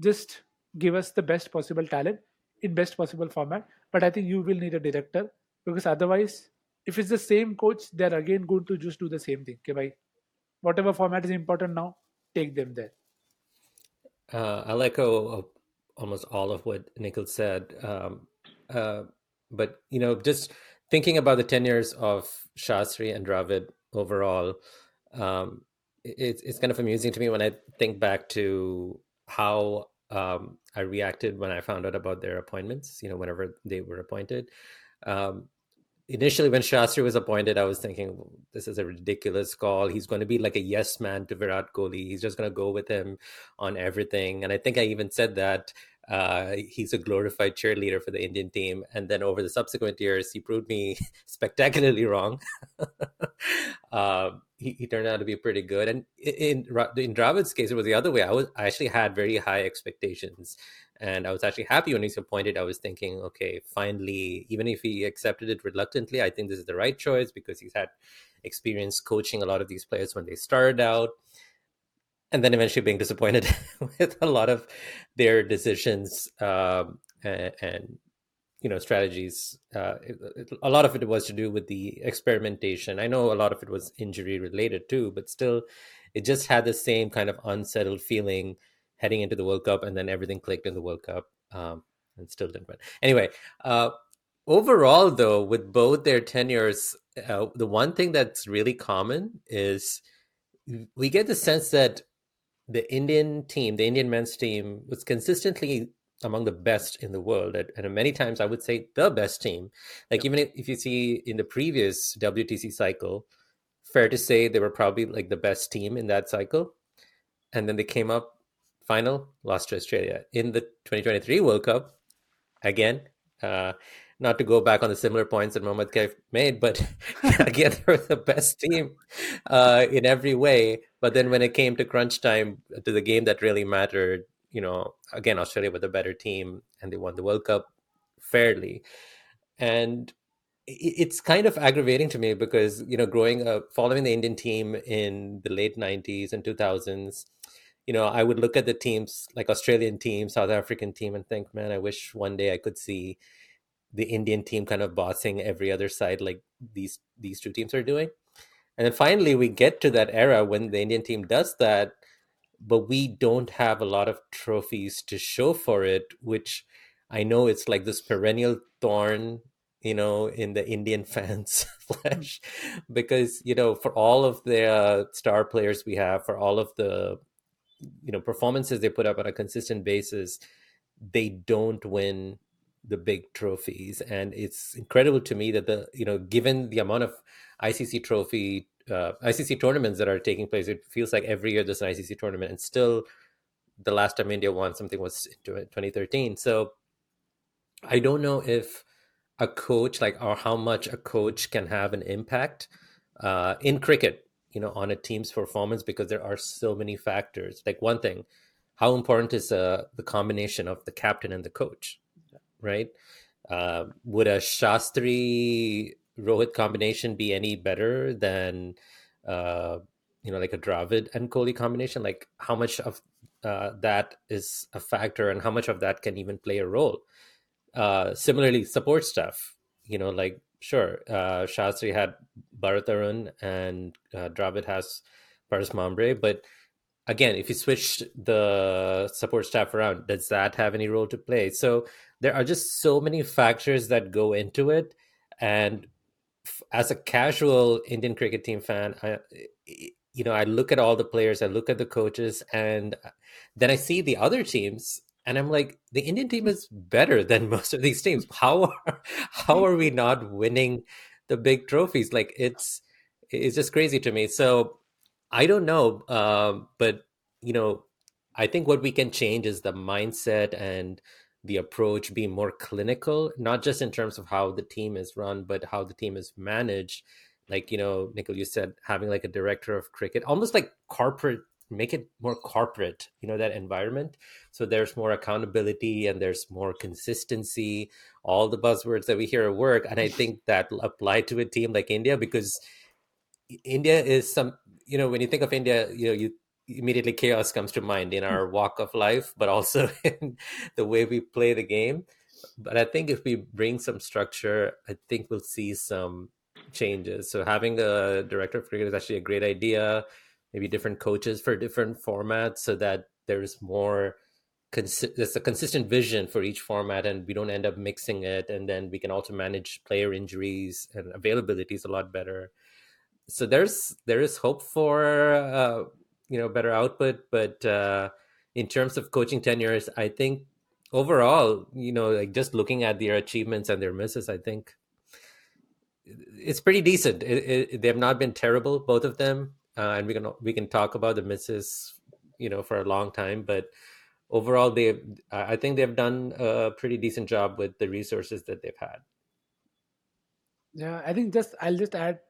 just give us the best possible talent in best possible format. But I think you will need a director because otherwise, if it's the same coach, they're again going to just do the same thing. Okay, bye. whatever format is important now, take them there. Uh, I'll echo almost all of what Nikhil said. Um, uh, but you know, just thinking about the tenures of Shastri and Dravid overall, um, it's it's kind of amusing to me when I think back to how um, I reacted when I found out about their appointments. You know, whenever they were appointed. Um, initially, when Shastri was appointed, I was thinking, this is a ridiculous call. He's going to be like a yes man to Virat Kohli. He's just going to go with him on everything. And I think I even said that uh, he's a glorified cheerleader for the Indian team. And then over the subsequent years, he proved me spectacularly wrong. uh, he, he, turned out to be pretty good. And in in Dravid's case, it was the other way. I was I actually had very high expectations, and I was actually happy when he's appointed. I was thinking, okay, finally, even if he accepted it reluctantly, I think this is the right choice because he's had experience coaching a lot of these players when they started out and then eventually being disappointed with a lot of their decisions um, and, and, you know strategies. Uh, it, it, a lot of it was to do with the experimentation. I know a lot of it was injury related too, but still, it just had the same kind of unsettled feeling heading into the World Cup, and then everything clicked in the World Cup, um, and still didn't win. Anyway. Uh, overall, though, with both their tenures, uh, the one thing that's really common is we get the sense that the Indian team, the Indian men's team, was consistently among the best in the world, and many times I would say the best team. Like even if you see in the previous WTC cycle, fair to say they were probably like the best team in that cycle, and then they came up final, lost to Australia in the 2023 World Cup. Again, uh, not to go back on the similar points that Mohammad Kaif made, but again, they were the best team uh, in every way. But then when it came to crunch time, to the game that really mattered, you know, again, Australia were the better team and they won the World Cup fairly. And it's kind of aggravating to me because, you know, growing up, following the Indian team in the late 90s and 2000s, you know, I would look at the teams like Australian team, South African team, and think, man, I wish one day I could see the Indian team kind of bossing every other side like these these two teams are doing. And then finally we get to that era when the Indian team does that, but we don't have a lot of trophies to show for it, which I know it's like this perennial thorn, you know, in the Indian fans' flesh, because you know, for all of the uh, star players we have, for all of the you know performances they put up on a consistent basis, they don't win the big trophies. And it's incredible to me that the you know given the amount of icc trophy uh, icc tournaments that are taking place it feels like every year there's an icc tournament and still the last time india won something was 2013 so i don't know if a coach like or how much a coach can have an impact uh, in cricket you know on a team's performance because there are so many factors. Like one thing how important is uh, the combination of the captain and the coach right uh, would a shastri rohit combination be any better than uh, you know like a dravid and kohli combination like how much of uh, that is a factor and how much of that can even play a role uh, similarly support stuff you know like sure uh, shastri had Bharat Arun and uh, Dravid has Paras Mhambrey. But again, if you switch the support staff around, does that have any role to play? So there are just so many factors that go into it. And as a casual Indian cricket team fan, I, you know, I look at all the players, I look at the coaches, and then I see the other teams, and I'm like, the Indian team is better than most of these teams. How are, how are we not winning the big trophies. Like it's it's just crazy to me. So I don't know, uh, but you know, I think what we can change is the mindset and the approach be more clinical, not just in terms of how the team is run, but how the team is managed. Like you know, Nikhil, you said having like a director of cricket, almost like corporate make it more corporate you know that environment so there's more accountability and there's more consistency all the buzzwords that we hear at work and i think that apply to a team like india because india is some you know when you think of india you know you immediately chaos comes to mind in our walk of life but also in the way we play the game. But i think if we bring some structure i think we'll see some changes. So having a director of cricket is actually a great idea maybe different coaches for different formats so that there's more consi- there's a consistent vision for each format and we don't end up mixing it and then we can also manage player injuries and availability is a lot better. So there's there is hope for uh, you know better output but uh, in terms of coaching tenures i think overall you know like just looking at their achievements and their misses i think it's pretty decent it, it, they have not been terrible both of them uh, and we can we can talk about the misses, you know, for a long time. But overall, they I think they've done a pretty decent job with the resources that they've had. Yeah, I think just I'll just add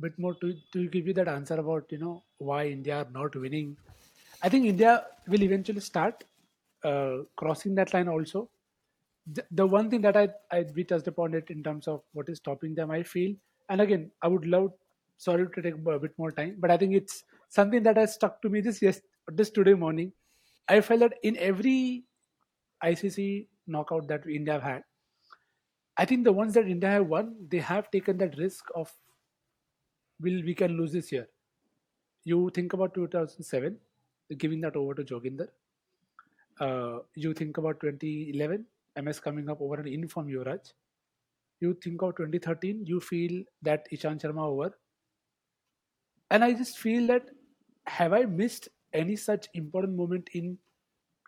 bit more to to give you that answer about you know why India are not winning. I think India will eventually start uh, crossing that line also. The, the one thing that I, I we touched upon it in terms of what is stopping them, I feel, and again, I would love sorry to take a bit more time, but I think it's something that has stuck to me this yes this today morning. I felt that in every ICC knockout that India have had, I think the ones that India have won, they have taken that risk of will we can lose this year. You think about 2007, giving that over to Joginder. Uh, you think about 2011, MS coming up over an inform Yuvraj. You think of 2013, you feel that Ishant Sharma over and i just feel that have i missed any such important moment in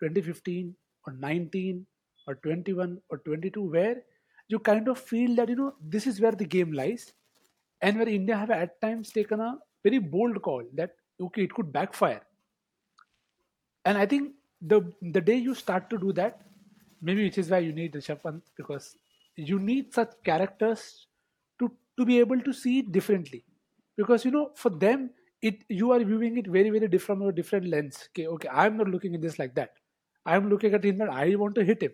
2015 or 19 or 21 or 22 where you kind of feel that you know this is where the game lies and where india have at times taken a very bold call that okay it could backfire. And i think the the day you start to do that maybe which is why you need Rishabh Pant because you need such characters to to be able to see it differently. Because you know for them it you are viewing it very very different from a different lens. Okay okay i'm not looking at this like that. I'm looking at him that i want to hit him.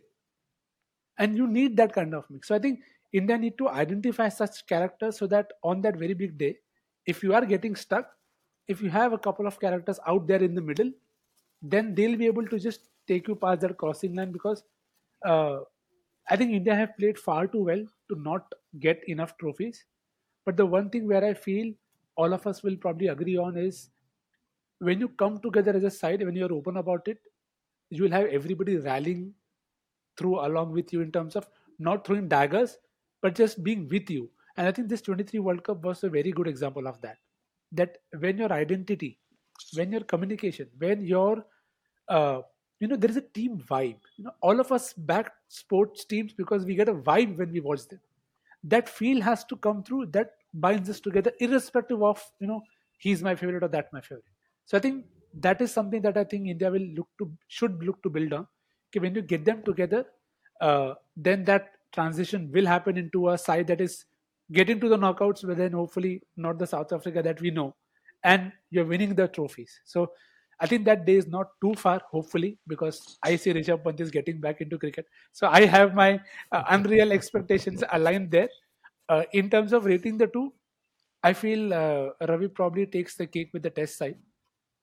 And you need that kind of mix. So i think india need to identify such characters so that on that very big day if you are getting stuck if you have a couple of characters out there in the middle then they'll be able to just take you past that crossing line because uh, i think india have played far too well to not get enough trophies. But the one thing where i feel all of us will probably agree on is when you come together as a side, when you're open about it, you will have everybody rallying through along with you in terms of not throwing daggers, but just being with you. And I think this 23 World Cup was a very good example of that. That when your identity, when your communication, when your, uh, you know, there is a team vibe. You know, all of us back sports teams because we get a vibe when we watch them. That feel has to come through. That binds us together irrespective of you know he's my favorite or that my favorite so i think that is something that i think india will look to should look to build on okay when you get them together uh, then that transition will happen into a side that is getting to the knockouts but then hopefully not the south africa that we know and you're winning the trophies. So I think that day is not too far, hopefully, because I see Rishabh Pant is getting back into cricket. So I have my uh, unreal expectations aligned there. Uh, in terms of rating the two, I feel uh, Ravi probably takes the cake with the test side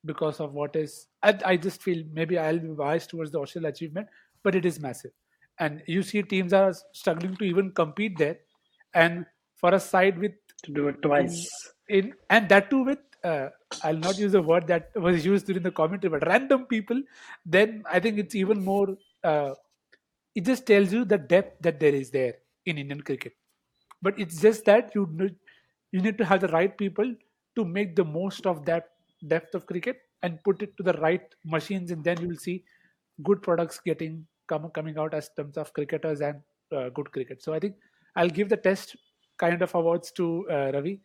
because of what is. I, I just feel maybe I'll be biased towards the Australian achievement, but it is massive. And you see teams are struggling to even compete there. And for a side with to do it twice in, in and that too with uh, I'll not use a word that was used during the commentary, but random people, then I think it's even more. Uh, it just tells you the depth that there is there in Indian cricket. But it's just that you need, you need to have the right people to make the most of that depth of cricket and put it to the right machines, and then you will see good products getting come, coming out as terms of cricketers and uh, good cricket. So I think I'll give the test kind of awards to uh, Ravi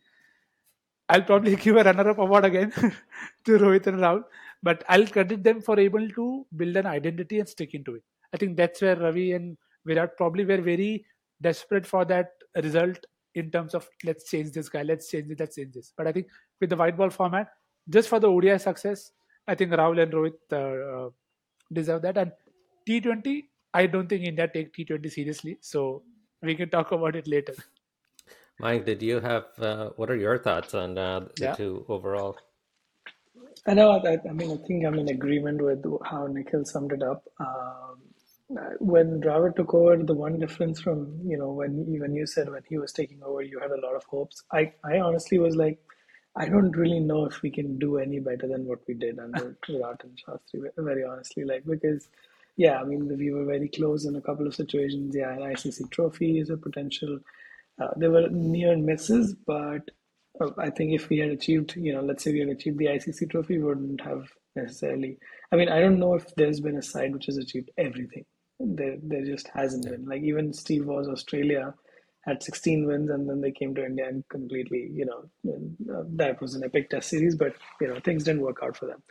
I'll probably give a runner-up award again to Rohit and Rahul, but I'll credit them for able to build an identity and stick into it. I think that's where Ravi and Virat probably were very desperate for that result in terms of let's change this guy, let's change it, let's change this. But I think with the white ball format, just for the ODI success, I think Rahul and Rohit uh, uh, deserve that. And T20, I don't think India take T20 seriously, so we can talk about it later. Mike, did you have uh, what are your thoughts on uh, the yeah. two overall? I know. I, I, mean, I think I'm in agreement with how Nikhil summed it up. Um, when Dravid took over, the one difference from you know when when you said when he was taking over, you had a lot of hopes. I I honestly was like, I don't really know if we can do any better than what we did under Virat and Shastri. Very honestly, like because yeah, I mean we were very close in a couple of situations. Yeah, an ICC trophy is a potential uh, there were near misses, but uh, I think if we had achieved, you know, let's say we had achieved the ICC trophy, we wouldn't have necessarily. I mean, I don't know if there's been a side which has achieved everything. There, there just hasn't been. Like even Steve Waugh's Australia had 16 wins, and then they came to India and completely, you know, uh, that was an epic Test series, but you know, things didn't work out for them.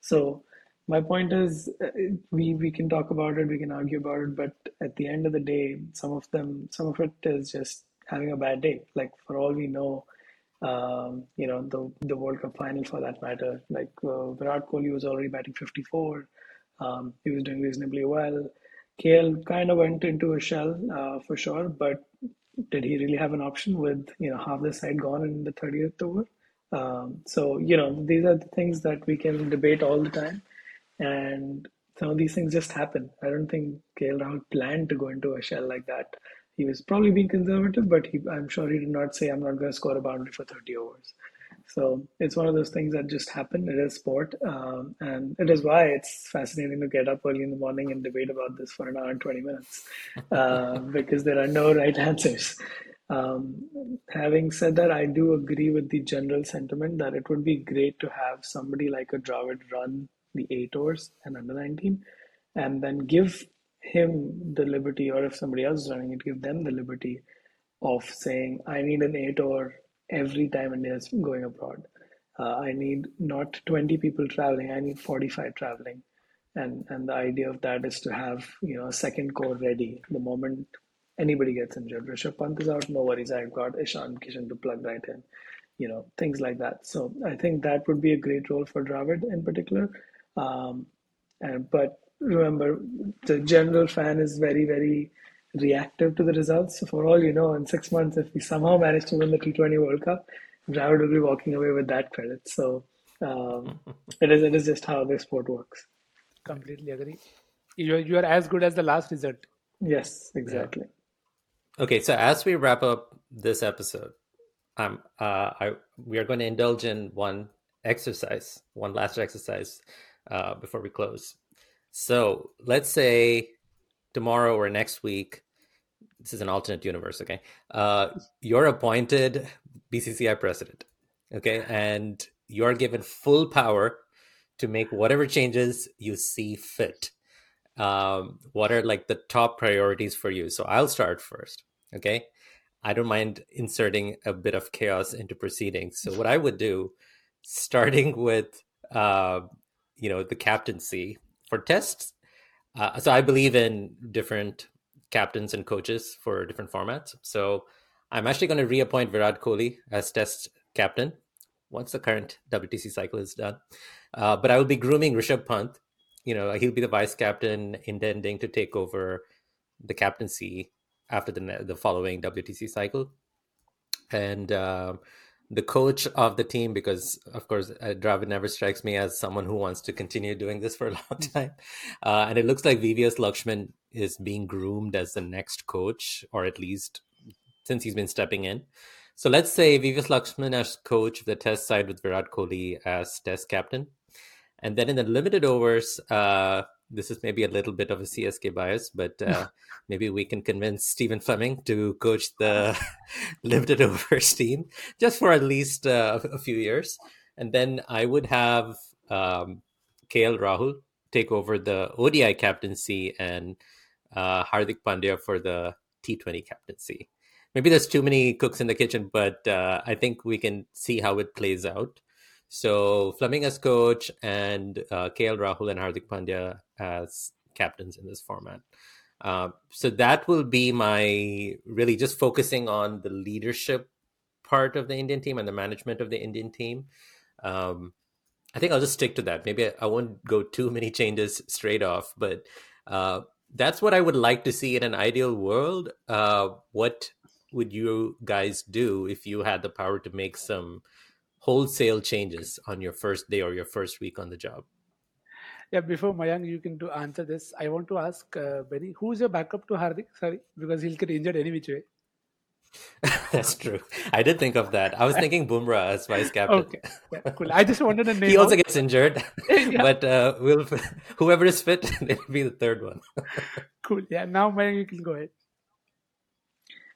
So my point is uh, we we can talk about it we can argue about it but at the end of the day some of them some of it is just having a bad day. Like for all we know, um, you know the the World Cup final for that matter. Like uh, Virat Kohli was already batting 54. Um, he was doing reasonably well. KL kind of went into a shell uh, for sure, but did he really have an option with you know half the side gone in the 30th over? Um, so you know these are the things that we can debate all the time, and some of these things just happen. I don't think KL Rahul planned to go into a shell like that he was probably being conservative, but he, I'm sure he did not say, I'm not going to score a boundary for 30 overs. So it's one of those things that just happen. It is sport. Um, and it is why it's fascinating to get up early in the morning and debate about this for an hour and 20 minutes uh, because there are no right answers. Um, having said that, I do agree with the general sentiment that it would be great to have somebody like a Dravid run the A tours and under 19 and then give him the liberty, or if somebody else is running it, give them the liberty of saying, I need an A tour every time India is going abroad. Uh, I need not 20 people traveling, I need 45 traveling. And, and the idea of that is to have you know a second core ready the moment anybody gets injured. Rishabh Pant is out, no worries. I've got Ishan Kishan to plug right in, you know, things like that. So I think that would be a great role for Dravid in particular. Um, and, but remember the general fan is very very reactive to the results. So for all you know, in six months, if we somehow manage to win the T20 World Cup, Dravid will be walking away with that credit. So um, it is it is just how the sport works. Completely agree. You you are as good as the last result. Yes, exactly. Yeah. Okay, so as we wrap up this episode, um, uh, I we are going to indulge in one exercise, one last exercise uh, before we close. So let's say tomorrow or next week, this is an alternate universe, okay? Uh, you're appointed BCCI president, okay? And you're given full power to make whatever changes you see fit. Um, what are like the top priorities for you? So I'll start first, okay? I don't mind inserting a bit of chaos into proceedings. So what I would do, starting with, uh, you know, the captaincy for tests. Uh, so I believe in different captains and coaches for different formats. So I'm actually going to reappoint Virat Kohli as test captain once the current WTC cycle is done. Uh, but I will be grooming Rishabh Pant. You know, he'll be the vice captain, intending to take over the captaincy after the the following WTC cycle. And uh, the coach of the team, because of course uh, Dravid never strikes me as someone who wants to continue doing this for a long time. Uh, and it looks like VVS Lakshman is being groomed as the next coach, or at least since he's been stepping in. So let's say VVS Lakshman as coach of the test side with Virat Kohli as test captain. And then in the limited overs, uh, this is maybe a little bit of a CSK bias, but uh, maybe we can convince Stephen Fleming to coach the limited overs team just for at least uh, a few years. And then I would have um, KL Rahul take over the ODI captaincy and uh, Hardik Pandya for the T20 captaincy maybe there's too many cooks in the kitchen, but uh, I think we can see how it plays out. So Fleming as coach and uh, KL Rahul and Hardik Pandya as captains in this format. Uh, so that will be my really just focusing on the leadership part of the Indian team and the management of the Indian team. Um, I think I'll just stick to that. Maybe I, won't go too many changes straight off, but uh, that's what I would like to see in an ideal world. Uh, what would you guys do if you had the power to make some wholesale changes on your first day or your first week on the job? Yeah, before Mayank, you can do answer this. I want to ask uh, Benny, who's your backup to Hardik? Sorry, because he'll get injured any which way. That's true. I did think of that. I was thinking Bumrah as vice captain. Okay, yeah, cool. I just wanted to name. he also out. gets injured, yeah. but uh, we'll whoever is fit, it'll be the third one. cool. Yeah. Now, Mayank, you can go ahead.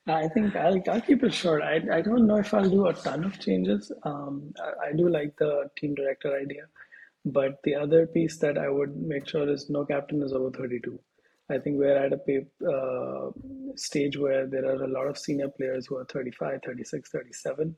I think I'll, I'll keep it short. I, I don't know if I'll do a ton of changes. Um, I, I do like the team director idea, but the other piece that I would make sure is no captain is over 32. I think we're at a uh, stage where there are a lot of senior players who are 35, 36, 37.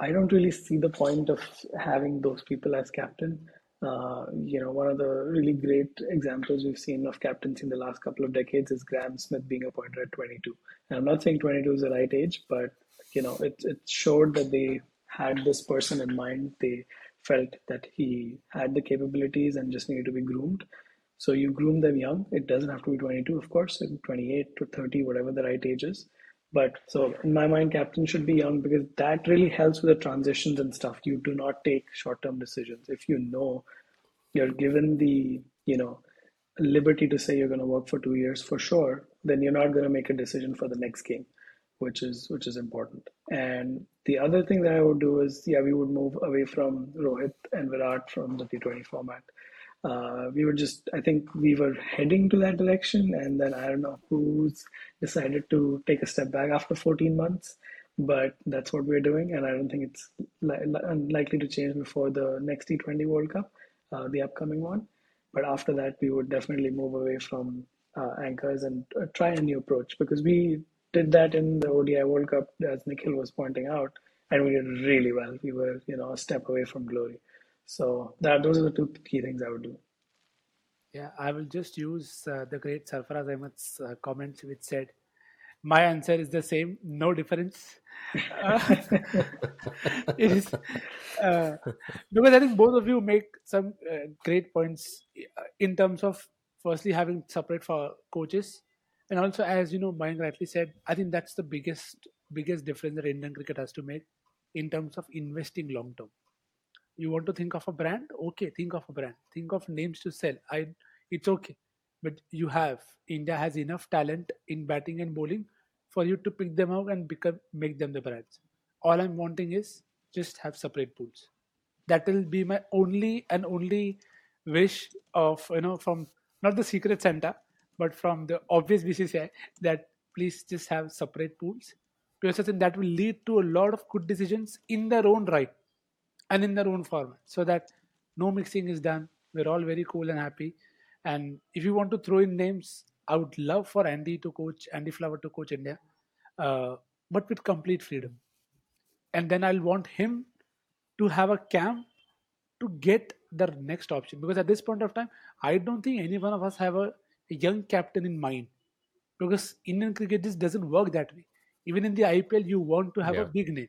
I don't really see the point of having those people as captain. Uh, you know, one of the really great examples we've seen of captains in the last couple of decades is Graeme Smith being appointed at 22. And I'm not saying 22 is the right age, but you know, it it showed that they had this person in mind. They felt that he had the capabilities and just needed to be groomed. So you groom them young. It doesn't have to be 22, of course, 28 to 30, whatever the right age is. But so in my mind, captain should be young because that really helps with the transitions and stuff. You do not take short-term decisions. If you know you're given the, you know, liberty to say you're going to work for two years for sure, then you're not going to make a decision for the next game, which is which is important. And the other thing that I would do is, yeah, we would move away from Rohit and Virat from the T20 format uh, we were just i think we were heading to that direction and then i don't know who's decided to take a step back after 14 months but that's what we're doing and i don't think it's li- unlikely to change before the next t20 world cup uh, the upcoming one. But after that we would definitely move away from uh, anchors and uh, try a new approach because we did that in the odi world cup as nikhil was pointing out and we did really well. We were you know a step away from glory so that those are the two key things I would do. Yeah, I will just use uh, the great Sarfaraz Ahmed's uh, comments, which said, "My answer is the same, no difference." Uh, it is uh, because I think both of you make some uh, great points uh, in terms of firstly having separate for coaches, and also as you know, Mayank rightly said, I think that's the biggest biggest difference that Indian cricket has to make in terms of investing long term you want to think of a brand? Okay think of a brand. Think of names to sell. I it's okay. But you have india has enough talent in batting and bowling for you to pick them out and become make them the brands. All i'm wanting is just have separate pools. That will be my only and only wish of you know from not the secret santa but from the obvious bcci that please just have separate pools. Because that will lead to a lot of good decisions in their own right and in their own format so that no mixing is done. We're all very cool and happy. And if you want to throw in names, I would love for Andy to coach, Andy Flower to coach India, uh, but with complete freedom. And then I'll want him to have a camp to get the next option. Because at this point of time, I don't think any one of us have a, a young captain in mind. Because Indian cricket just doesn't work that way. Even in the IPL, you want to have yeah. a big name.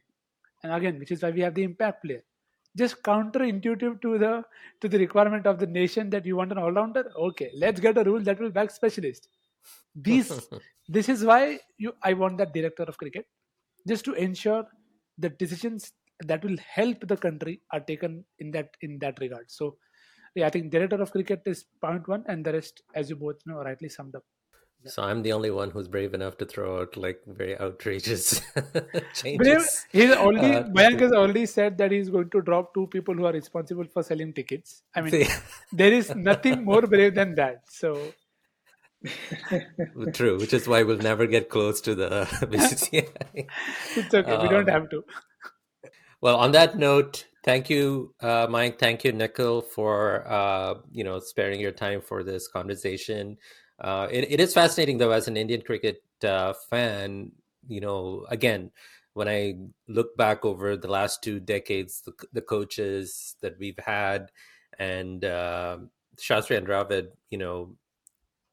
And again, which is why we have the impact player just counterintuitive to the to the requirement of the nation that you want an all-rounder? Okay let's get a rule that will back specialist these this is why you i want that director of cricket just to ensure the decisions that will help the country are taken in that in that regard. So yeah i think director of cricket is point one and the rest as you both know rightly summed up so I'm the only one who's brave enough to throw out like very outrageous changes. Brave, he's already uh, Mayank has already said that he's going to drop two people who are responsible for selling tickets. I mean, see. there is nothing more brave than that. So True, which is why we'll never get close to the BCCI. it's okay, um, we don't um, have to. Well, on that note, thank you, uh, Mike. Thank you, Nikhil, for uh, you know sparing your time for this conversation. Uh, it, it is fascinating though, as an Indian cricket uh, fan. You know, again, when I look back over the last two decades, the, the coaches that we've had, and uh, Shastri and Dravid, you know,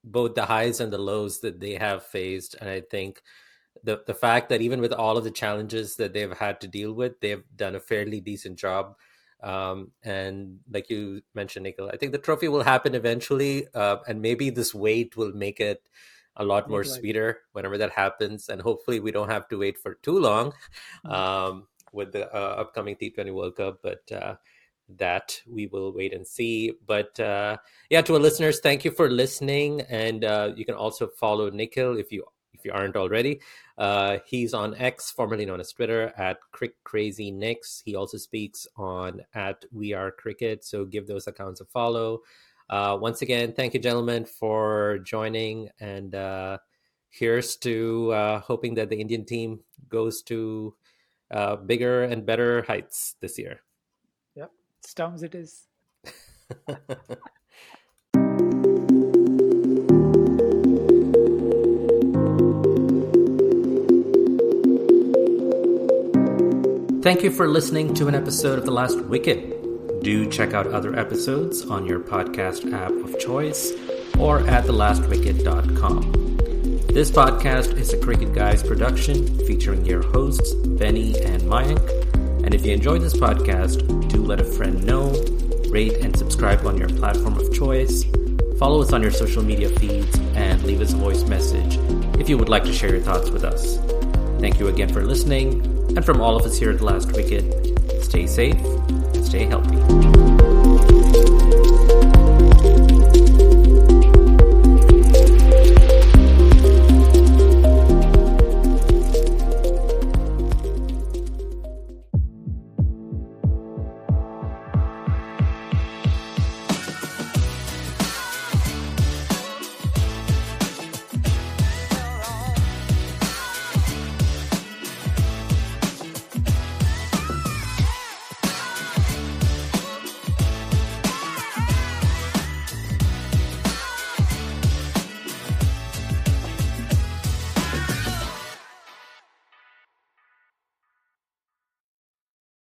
both the highs and the lows that they have faced, and I think the the fact that even with all of the challenges that they've had to deal with, they've done a fairly decent job um, and like you mentioned, Nikhil, I think the trophy will happen eventually, uh, and maybe this wait will make it a lot more sweeter whenever that happens. And hopefully, we don't have to wait for too long mm-hmm. um, with the uh, upcoming T20 World Cup. But uh, that we will wait and see. But uh, yeah, to our listeners, thank you for listening, and uh, you can also follow Nikhil if you if you aren't already. Uh, he's on X, formerly known as Twitter, at Crick Crazy Nicks. He also speaks on at We Are Cricket, so give those accounts a follow. Uh, once again, thank you, gentlemen, for joining, and uh, here's to uh, hoping that the Indian team goes to uh, bigger and better heights this year. Yep, Storms it is. Thank you for listening to an episode of The Last Wicket. Do check out other episodes on your podcast app of choice or at thelastwicket.com. This podcast is a Cricket Guys production featuring your hosts, Benny and Mayank. And if you enjoyed this podcast, do let a friend know, rate and subscribe on your platform of choice, follow us on your social media feeds, and leave us a voice message if you would like to share your thoughts with us. Thank you again for listening and from all of us here at The Last Wicket, stay safe stay healthy.